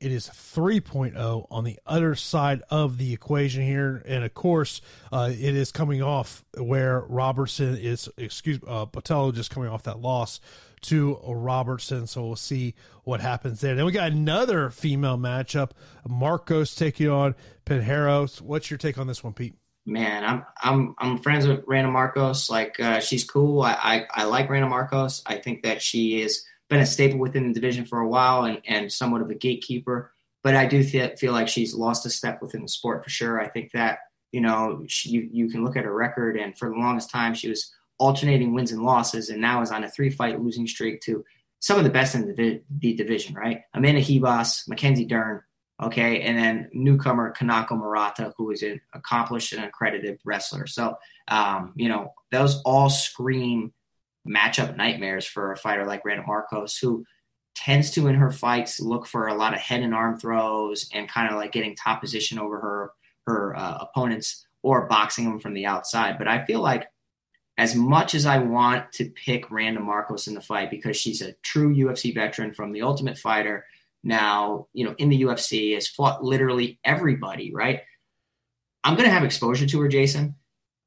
It is 3.0 on the other side of the equation here. And of course, uh, it is coming off where Robertson is, excuse uh, Botelho just coming off that loss to Robertson. So we'll see what happens there. Then we got another female matchup Markos taking on Pinheiro. What's your take on this one, Pete? man, I'm I'm I'm friends with Randa Markos. Like uh, she's cool. I, I, I like Randa Markos. I think that she has been a staple within the division for a while and and somewhat of a gatekeeper. But I do th- feel like she's lost a step within the sport for sure. I think that you know she, you you can look at her record and for the longest time she was alternating wins and losses and now is on a three fight losing streak to some of the best in the, the division. Right, Amanda Ribas, Mackenzie Dern. Okay, and then newcomer Kanako Murata, who is an accomplished and accredited wrestler. So, um, you know, those all scream matchup nightmares for a fighter like Randa Markos, who tends to in her fights look for a lot of head and arm throws and kind of like getting top position over her her uh, opponents or boxing them from the outside. But I feel like as much as I want to pick Randa Markos in the fight because she's a true UFC veteran from the Ultimate Fighter now, you know, in the UFC, has fought literally everybody, right? I'm going to have exposure to her, Jason.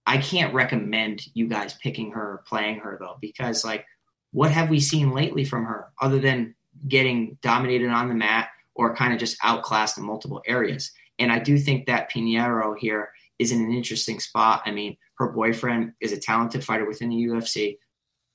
I can't recommend you guys picking her, playing her though, because like, what have we seen lately from her other than getting dominated on the mat or kind of just outclassed in multiple areas? And I do think that Pinheiro here is in an interesting spot. I mean, her boyfriend is a talented fighter within the UFC,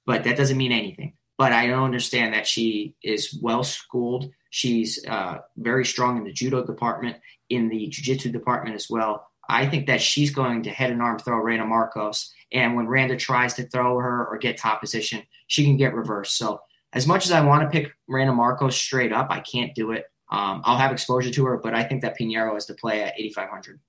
but that doesn't mean anything. But I don't understand that she is well schooled She's uh, very strong in the judo department, in the jiu-jitsu department as well. I think that she's going to head and arm throw Randa Markos. And when Randa tries to throw her or get top position, she can get reversed. So as much as I want to pick Randa Markos straight up, I can't do it. Um, I'll have exposure to her, but I think that Pinheiro is to play at 8,500.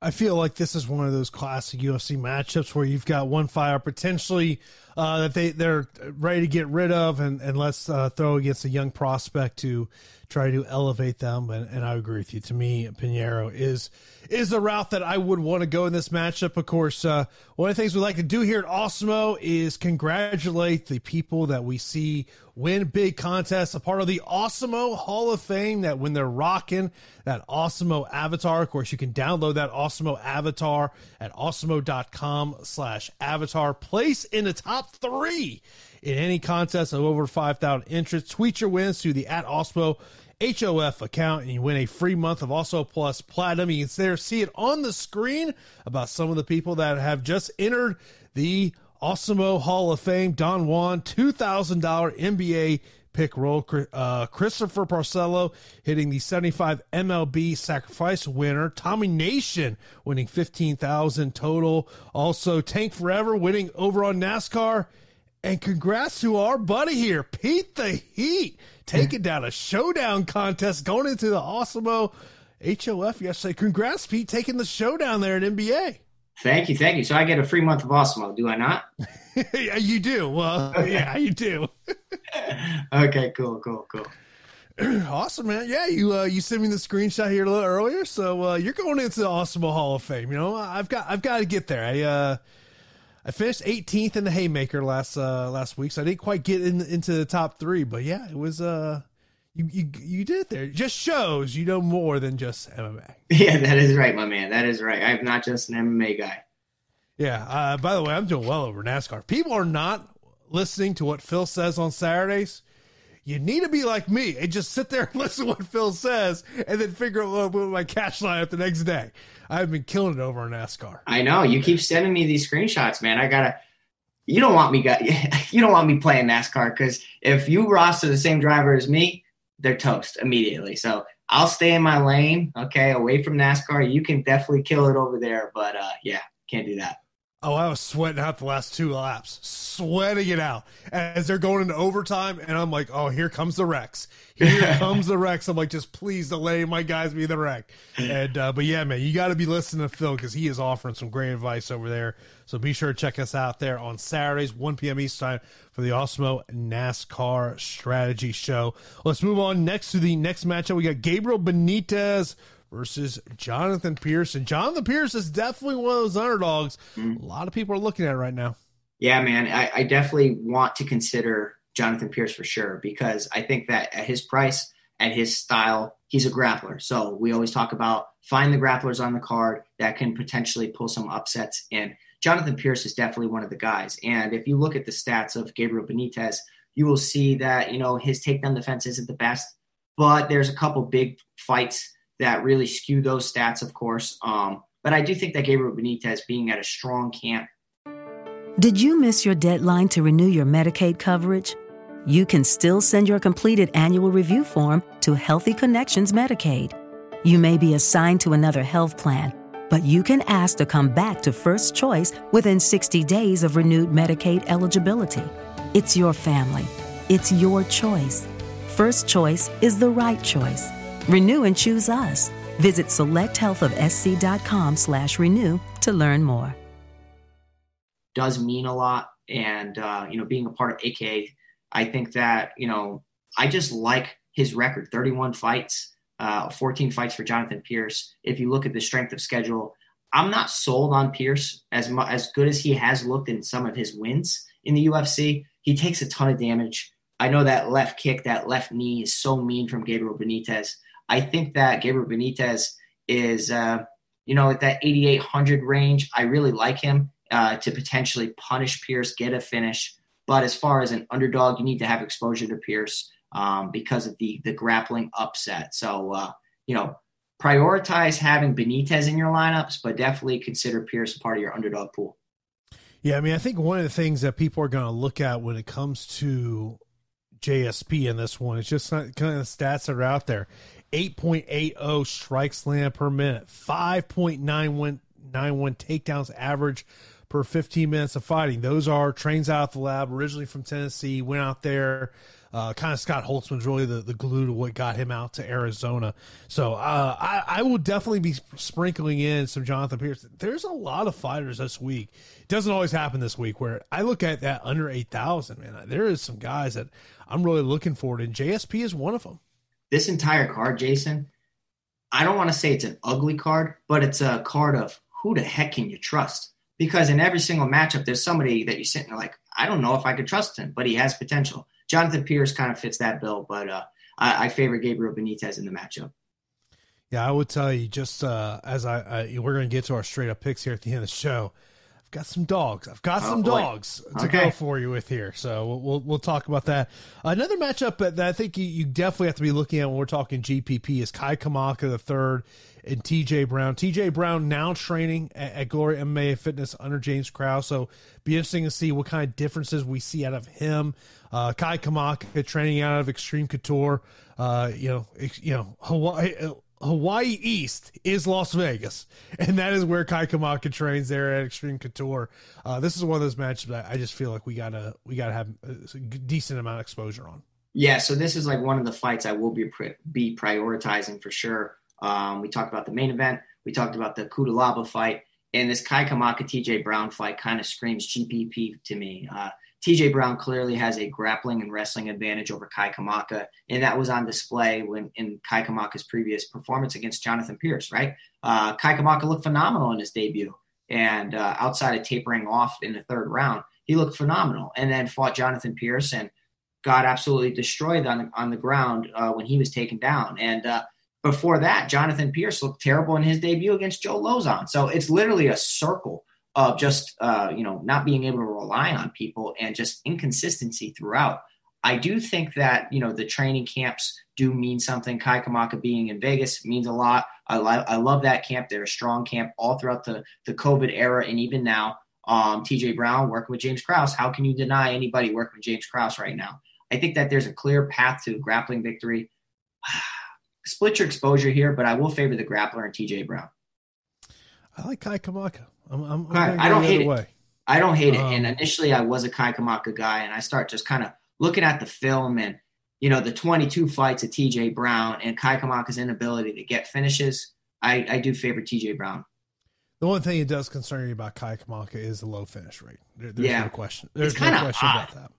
I feel like this is one of those classic UFC matchups where you've got one fighter potentially uh, that they they're ready to get rid of, and and let's uh, throw against a young prospect to try to elevate them. And, and I agree with you. To me, Pinheiro is is the route that I would want to go in this matchup. Of course, uh, one of the things we like to do here at Awesemo is congratulate the people that we see win big contests, a part of the Awesemo Hall of Fame. That when they're rocking that Awesemo avatar, of course, you can download that Awesemo avatar at awesemo.com/slash avatar. Place in the top three in any contest of over 5,000 entrants. Tweet your wins to the at Awesemo HOF account and you win a free month of Awesemo Plus Platinum. You can there see it on the screen about some of the people that have just entered the Awesemo Hall of Fame. Don Juan, $2,000 NBA pick roll. Uh, Christopher Parcello hitting the 75 MLB sacrifice winner. Tommy Nation winning 15,000 total. Also Tank Forever winning over on NASCAR. And congrats to our buddy here, Pete the Heat, taking down a showdown contest going into the Awesemo HOF yesterday. Congrats, Pete, taking the showdown there at NBA. Thank you, thank you. So I get a free month of Awesemo, do I not? yeah, you do. Well, yeah, you do. okay, cool, cool, cool. awesome, man. Yeah, you uh, you sent me the screenshot here a little earlier, so uh, you're going into the Awesemo Hall of Fame. You know, I've got I've got to get there. I uh, I finished 18th in the haymaker last uh, last week, so I didn't quite get in, into the top three. But yeah, it was uh, you you you did it there. It just shows you know more than just MMA. Yeah, that is right, my man. That is right. I'm not just an MMA guy. Yeah. Uh, by the way, I'm doing well over NASCAR. People are not listening to what Phil says on Saturdays. You need to be like me and just sit there and listen to what Phil says, and then figure out what my cash line up the next day. I've been killing it over on NASCAR. I know you keep sending me these screenshots, man. I gotta. You don't want me, you don't want me playing NASCAR because if you roster the same driver as me, they're toast immediately. So I'll stay in my lane, okay, away from NASCAR. You can definitely kill it over there, but uh, yeah, can't do that. Oh, I was sweating out the last two laps, sweating it out as they're going into overtime. And I'm like, oh, here comes the wrecks. Here comes the wrecks. I'm like, just please delay my guys be the wreck. And, uh, but yeah, man, you got to be listening to Phil because he is offering some great advice over there. So be sure to check us out there on Saturdays, 1 p.m. East time for the Awesemo NASCAR Strategy Show. Let's move on next to the next matchup. We got Gabriel Benitez versus Jonathan Pearce. And Jonathan Pearce is definitely one of those underdogs mm-hmm. a lot of people are looking at right now. Yeah, man. I, I, definitely want to consider Jonathan Pearce for sure because I think that at his price, at his style, he's a grappler. So we always talk about find the grapplers on the card that can potentially pull some upsets. And Jonathan Pearce is definitely one of the guys. And if you look at the stats of Gabriel Benitez, you will see that, you know, his takedown defense isn't the best, but there's a couple big fights that really skew those stats, of course. Um, but I do think that Gabriel Benitez being at a strong camp. Did you miss your deadline to renew your Medicaid coverage? You can still send your completed annual review form to Healthy Connections Medicaid. You may be assigned to another health plan, but you can ask to come back to First Choice within 60 days of renewed Medicaid eligibility. It's your family. It's your choice. First Choice is the right choice. Renew and choose us. Visit selecthealthofsc.com slash renew to learn more. Does mean a lot. And, uh, you know, being a part of AKA, I think that, you know, I just like his record 31 fights, uh, 14 fights for Jonathan Pearce. If you look at the strength of schedule, I'm not sold on Pearce as mu- as good as he has looked in some of his wins in the UFC. He takes a ton of damage. I know that left kick, that left knee is so mean from Gabriel Benitez. I think that Gabriel Benitez is, uh, you know, at that 8,800 range. I really like him uh, to potentially punish Pearce, get a finish. But as far as an underdog, you need to have exposure to Pearce um, because of the the grappling upset. So, uh, you know, prioritize having Benitez in your lineups, but definitely consider Pearce a part of your underdog pool. Yeah, I mean, I think one of the things that people are going to look at when it comes to JSP in this one is just kind of the stats that are out there. 8.80 strikes land per minute, 5.91 takedowns average per 15 minutes of fighting. Those are trains out of the lab, originally from Tennessee, went out there. Uh, kind of Scott Holtzman's really the, the glue to what got him out to Arizona. So uh, I, I will definitely be sprinkling in some Jonathan Pearce. There's a lot of fighters this week. It doesn't always happen this week where I look at that under 8,000, man. There is some guys that I'm really looking forward to, and JSP is one of them this entire card, Jason, I don't want to say it's an ugly card, but it's a card of who the heck can you trust? Because in every single matchup, there's somebody that you're sitting there like, I don't know if I could trust him, but he has potential. Jonathan Pearce kind of fits that bill, but uh, I, I, favor Gabriel Benitez in the matchup. Yeah, I would tell you just uh, as I, I we're going to get to our straight up picks here at the end of the show got some dogs. I've got oh, some boy. dogs to okay. go for you with here. So we'll, we'll, we'll talk about that. Another matchup that, I think you, you, definitely have to be looking at when we're talking GPP is Kai Kamaka the third and TJ Brown. TJ Brown now training at, at, Glory MMA Fitness under James Krause. So be interesting to see what kind of differences we see out of him. Uh, Kai Kamaka training out of Extreme Couture. Uh, you know, you know Hawaii Hawaii East is Las Vegas, and that is where Kai Kamaka trains there at Extreme Couture. Uh, this is one of those matches that I just feel like we gotta we gotta have a decent amount of exposure on. Yeah, so this is like one of the fights I will be be prioritizing for sure. Um, we talked about the main event, we talked about the Cutelaba fight, and this Kai Kamaka TJ Brown fight kind of screams GPP to me. Uh, TJ Brown clearly has a grappling and wrestling advantage over Kai Kamaka, and that was on display when in Kai Kamaka's previous performance against Jonathan Pearce. Right, uh, Kai Kamaka looked phenomenal in his debut, and uh, outside of tapering off in the third round, he looked phenomenal, and then fought Jonathan Pearce and got absolutely destroyed on on the ground uh, when he was taken down, and. Uh, before that, Jonathan Pearce looked terrible in his debut against Joe Lauzon. So it's literally a circle of just uh, you know not being able to rely on people and just inconsistency throughout. I do think that you know the training camps do mean something. Kai Kamaka being in Vegas means a lot. I, li- I love that camp. They're a strong camp all throughout the the COVID era and even now. Um, TJ Brown working with James Krause. How can you deny anybody working with James Krause right now? I think that there's a clear path to grappling victory. Split your exposure here, but I will favor the grappler and TJ Brown. I like Kai Kamaka. I'm, I'm, I'm I don't hate it. Way. I don't hate it. Um, and initially, I was a Kai Kamaka guy, and I start just kind of looking at the film and you know the 22 fights of TJ Brown and Kai Kamaka's inability to get finishes. I, I do favor TJ Brown. The one thing it does concern you about Kai Kamaka is the low finish rate. There, there's Yeah. no question. There's no question odd. about that.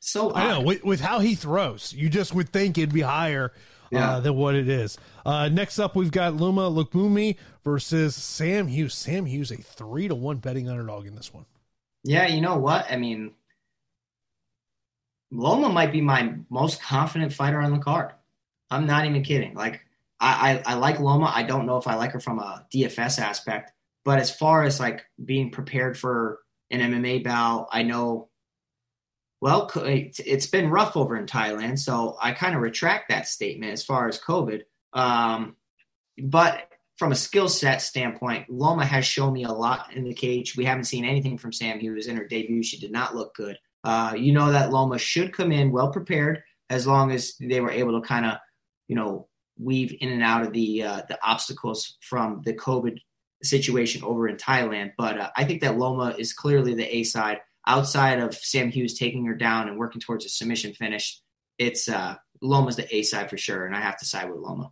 So I know with, with how he throws, you just would think it'd be higher Yeah. uh, than what it is. Uh, next up, we've got Loma Lookboonmee versus Sam Hughes. Sam Hughes, a three to one betting underdog in this one. Yeah, you know what? I mean, Loma might be my most confident fighter on the card. I'm not even kidding. Like, I, I, I like Loma. I don't know if I like her from a DFS aspect, but as far as like being prepared for an MMA bout, I know. Well, it- it's been rough over in Thailand, so I kind of retract that statement as far as COVID. Um, but from a skill set standpoint, Loma has shown me a lot in the cage. We haven't seen anything from Sam Hughes in her debut. She did not look good. Uh, you know that Loma should come in well prepared as long as they were able to kind of, you know, weave in and out of the uh, the obstacles from the COVID situation over in Thailand. But uh, I think that Loma is clearly the A side. Outside of Sam Hughes taking her down and working towards a submission finish, it's uh, Loma's the A side for sure, and I have to side with Loma.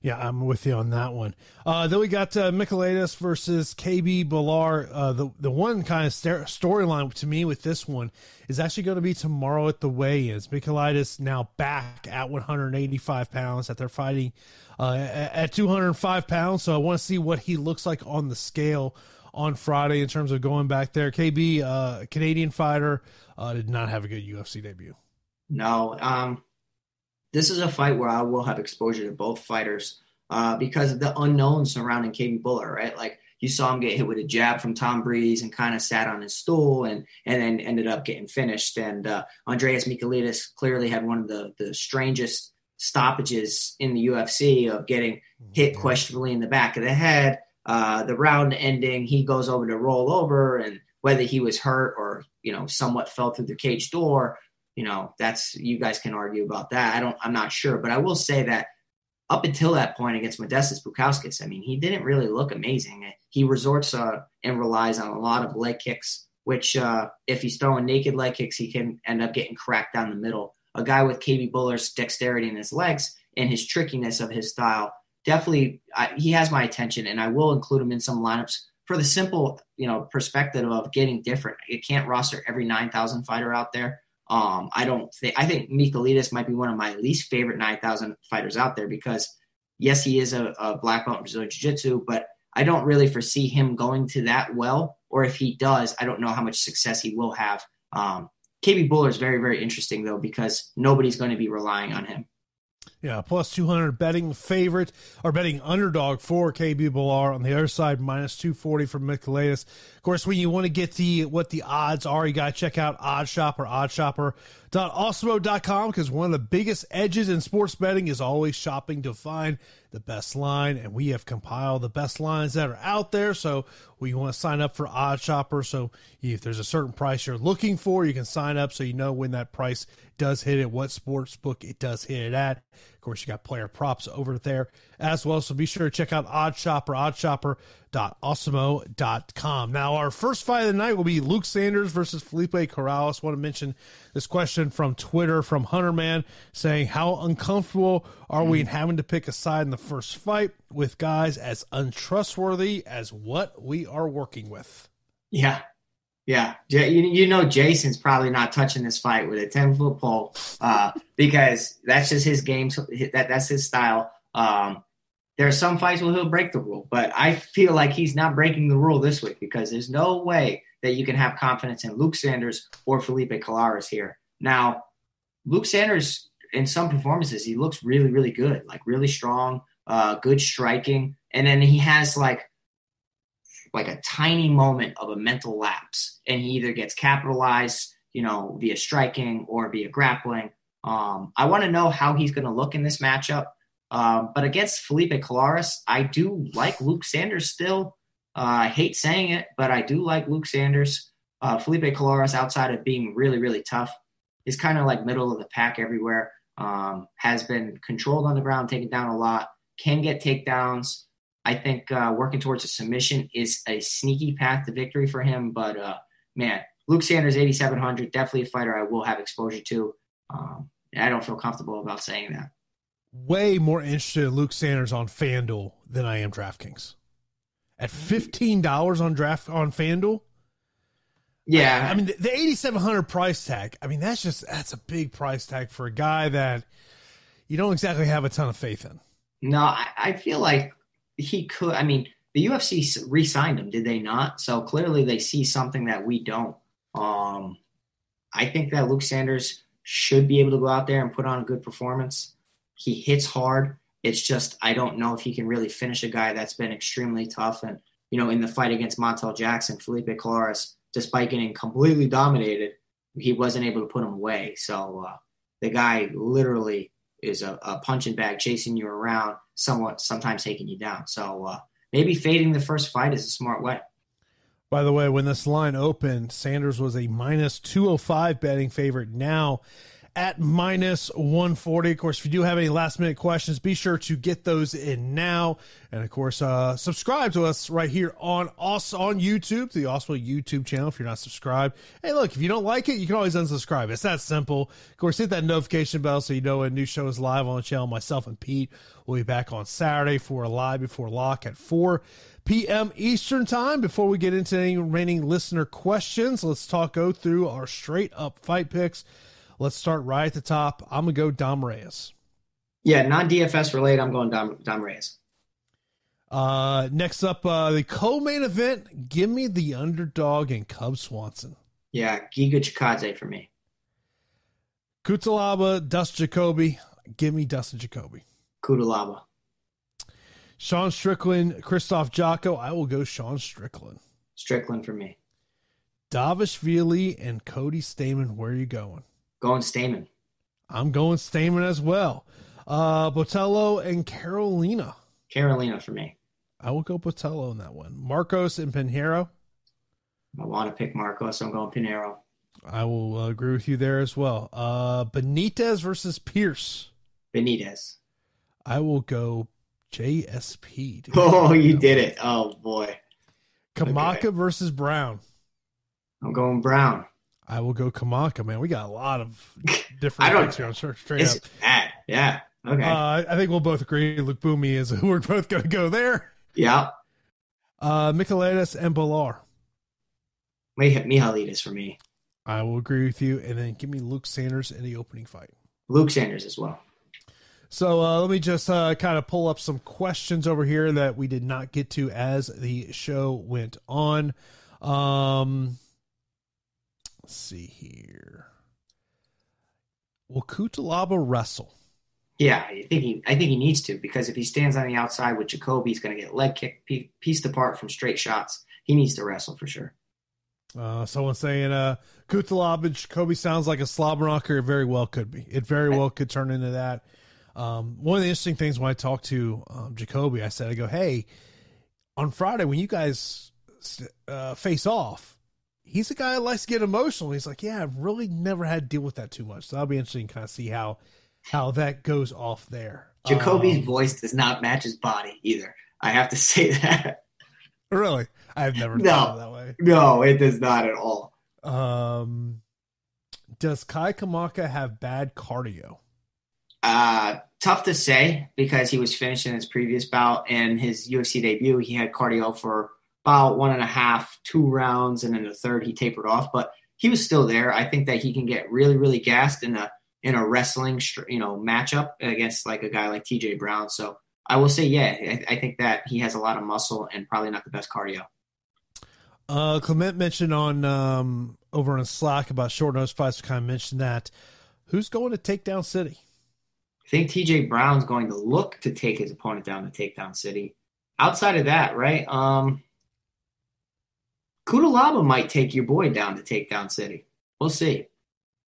Yeah, I'm with you on that one. Uh, then we got uh, Michailidis versus KB Bhullar. Uh, the the one kind of st- storyline to me with this one is actually going to be tomorrow at the weigh-ins. Michailidis now back at 185 pounds that they're fighting uh, at 205 pounds. So I want to see what he looks like on the scale on Friday in terms of going back there. KB, uh, Canadian fighter, uh, did not have a good UFC debut. No, um, this is a fight where I will have exposure to both fighters uh, because of the unknown surrounding KB Bhullar, right? Like you saw him get hit with a jab from Tom Breese and kind of sat on his stool and and then ended up getting finished. And uh, Andreas Michailidis clearly had one of the the strangest stoppages in the UFC of getting hit questionably in the back of the head. Uh, the round ending, he goes over to roll over, and whether he was hurt or you know somewhat fell through the cage door, you know that's you guys can argue about that. I don't, I'm not sure, but I will say that up until that point against Modestas Bukauskas, I mean, he didn't really look amazing. He resorts uh, and relies on a lot of leg kicks, which uh, if he's throwing naked leg kicks, he can end up getting cracked down the middle. A guy with KB Bhullar's dexterity in his legs and his trickiness of his style, definitely I, he has my attention, and I will include him in some lineups for the simple, you know, perspective of getting different. You can't roster every nine thousand fighter out there. Um, I don't think I think Michailidis might be one of my least favorite nine thousand fighters out there because yes, he is a, a black belt in Brazilian Jiu Jitsu, but I don't really foresee him going to that well. Or if he does, I don't know how much success he will have. Um, KB Bhullar is very, very interesting though because nobody's going to be relying on him. Yeah, plus 200 betting favorite or betting underdog for KB Bhullar on the other side, minus 240 for Michaelis. Of course, when you want to get the what the odds are, you got to check out OddShop or OddShopper, oddshopper.awesemo.com because one of the biggest edges in sports betting is always shopping to find the best line. And we have compiled the best lines that are out there. So we want to sign up for OddShopper. So if there's a certain price you're looking for, you can sign up so you know when that price does hit it, what sports book it does hit it at. Of course, you got player props over there as well. So be sure to check out Odd OddShopper, oddshopper.awesemo.com. Now, our first fight of the night will be Luke Sanders versus Felipe Colares. want to mention this question from Twitter from Hunterman saying, How uncomfortable are we in having to pick a side in the first fight with guys as untrustworthy as what we are working with? Yeah. Yeah. You, know, Jason's probably not touching this fight with a 10 foot pole uh, because that's just his game. That, that's his style. Um, there are some fights where he'll break the rule, but I feel like he's not breaking the rule this week because there's no way that you can have confidence in Luke Sanders or Felipe Colares here. Now, Luke Sanders, in some performances, he looks really, really good, like really strong, uh, good striking. And then he has like like a tiny moment of a mental lapse, and he either gets capitalized, you know, via striking or via grappling. Um, I want to know how he's going to look in this matchup. Um, but against Felipe Colares, I do like Luke Sanders still. Uh, I hate saying it, but I do like Luke Sanders. Uh, Felipe Colares, outside of being really, really tough, is kind of like middle of the pack everywhere. Um, has been controlled on the ground, taken down a lot, can get takedowns. I think uh, working towards a submission is a sneaky path to victory for him, but uh, man, Luke Sanders, 8,700, definitely a fighter I will have exposure to. Um, I don't feel comfortable about saying that. Way more interested in Luke Sanders on FanDuel than I am DraftKings. At fifteen dollars on draft on FanDuel, yeah, I, I mean the, the eighty seven hundred price tag. I mean that's just that's a big price tag for a guy that you don't exactly have a ton of faith in. No, I, I feel like he could. I mean, the UFC re-signed him, did they not? So clearly they see something that we don't. Um, I think that Luke Sanders should be able to go out there and put on a good performance. He hits hard. It's just I don't know if he can really finish a guy that's been extremely tough. And you know, in the fight against Montel Jackson, Felipe Colares, despite getting completely dominated, he wasn't able to put him away. So uh, the guy literally is a, a punching bag chasing you around, somewhat sometimes taking you down. So uh, maybe fading the first fight is a smart way. By the way, when this line opened, Sanders was a minus 205 betting favorite. Now at minus 140. Of course, if you do have any last minute questions, be sure to get those in now. And of course, uh, subscribe to us right here on us on YouTube, the Awesemo YouTube channel. If you're not subscribed, hey, look, if you don't like it, you can always unsubscribe. It's that simple. Of course, hit that notification bell so you know a new show is live on the channel. Myself and Pete will be back on Saturday for a live before lock at 4 p.m. Eastern time. Before we get into any remaining listener questions, let's talk go through our straight up fight picks. Let's start right at the top. I'm gonna go Dom Reyes. Yeah, non DFS related. I'm going Dom, Dom Reyes. Uh, next up, uh, the co-main event. Give me the underdog and Cub Swanson. Yeah, Giga Chikadze for me. Cutelaba, Dust Jacoby. Give me Dustin Jacoby. Cutelaba. Sean Strickland, Krzysztof Jotko. I will go Sean Strickland. Strickland for me. Dvalishvili and Cody Stamann. Where are you going? Going Stamann. I'm going Stamann as well. Uh, Botelho and Carolina. Carolina for me. I will go Botelho in that one. Markos and Pinheiro. I want to pick Markos. I'm going Pinheiro. I will uh, agree with you there as well. Uh, Benitez versus Pearce. Benitez. I will go JSP. Oh, you did it. Oh, boy. Kamaka okay. versus Brown. I'm going Brown. I will go Kamaka, man. We got a lot of different I don't, here. Straight it's up. Bad. Yeah. Okay. Uh, I think we'll both agree Lookboonmee is who we're both going to go there. Yeah. Uh, Michailidis and Bhullar. Michailidis for me. I will agree with you. And then give me Luke Sanders in the opening fight. Luke Sanders as well. So uh, let me just uh, kind of pull up some questions over here that we did not get to as the show went on. Um, Let's see here. Will Cutelaba wrestle? Yeah, I think he. I think he needs to because if he stands on the outside with Jacoby, he's going to get leg kicked, pieced apart from straight shots. He needs to wrestle for sure. Uh, someone saying, uh, Cutelaba and Jacoby sounds like a slobber knocker. It very well could be. It very well could turn into that. Um, one of the interesting things when I talked to um, Jacoby, I said, I go, hey, on Friday when you guys uh, face off, he's a guy that likes to get emotional. He's like, yeah, I've really never had to deal with that too much. So that'll be interesting to kind of see how how that goes off there. Jacoby's um, voice does not match his body either. I have to say that. Really? I've never no, that way. No, it does not at all. Um does Kai Kamaka have bad cardio? Uh tough to say because he was finishing his previous bout and his UFC debut. He had cardio for about one and a half, two rounds, and then the third he tapered off. But he was still there. I think that he can get really, really gassed in a in a wrestling, you know, matchup against like a guy like T.J. Brown. So I will say, yeah, I, I think that he has a lot of muscle and probably not the best cardio. Uh, Clement mentioned on um, over on Slack about short notice fights. Kind of mentioned that. Who's going to take down City? I think TJ Brown's going to look to take his opponent down to Takedown City. Outside of that, right? Um, Cutelaba might take your boy down to Takedown City. We'll see.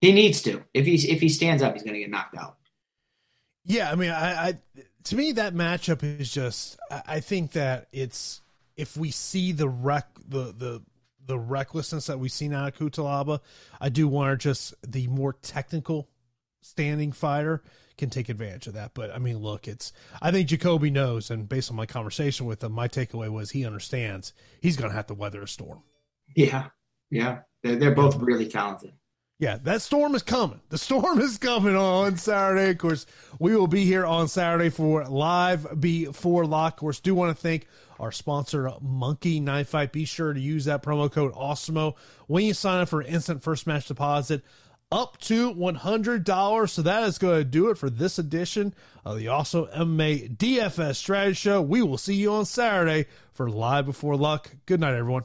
He needs to. If he's if he stands up, he's going to get knocked out. Yeah, I mean, I, I to me that matchup is just. I, think that it's if we see the wreck the the the recklessness that we've seen out of Cutelaba, I do want just the more technical standing fighter can take advantage of that. But I mean, look, it's I think Jacoby knows, and based on my conversation with him, my takeaway was he understands he's going to have to weather a storm. Yeah. Yeah, they're, they're both really talented. Yeah, that storm is coming. The storm is coming on Saturday. Of course, we will be here on Saturday for live before lock. Of course, do want to thank our sponsor, Monkey Knife Fight. Be sure to use that promo code Awesemo when you sign up for instant first match deposit up to $100. So that is going to do it for this edition of the Awesemo MMA DFS Strategy Show. We will see you on Saturday for Live Before Luck. Good night, everyone.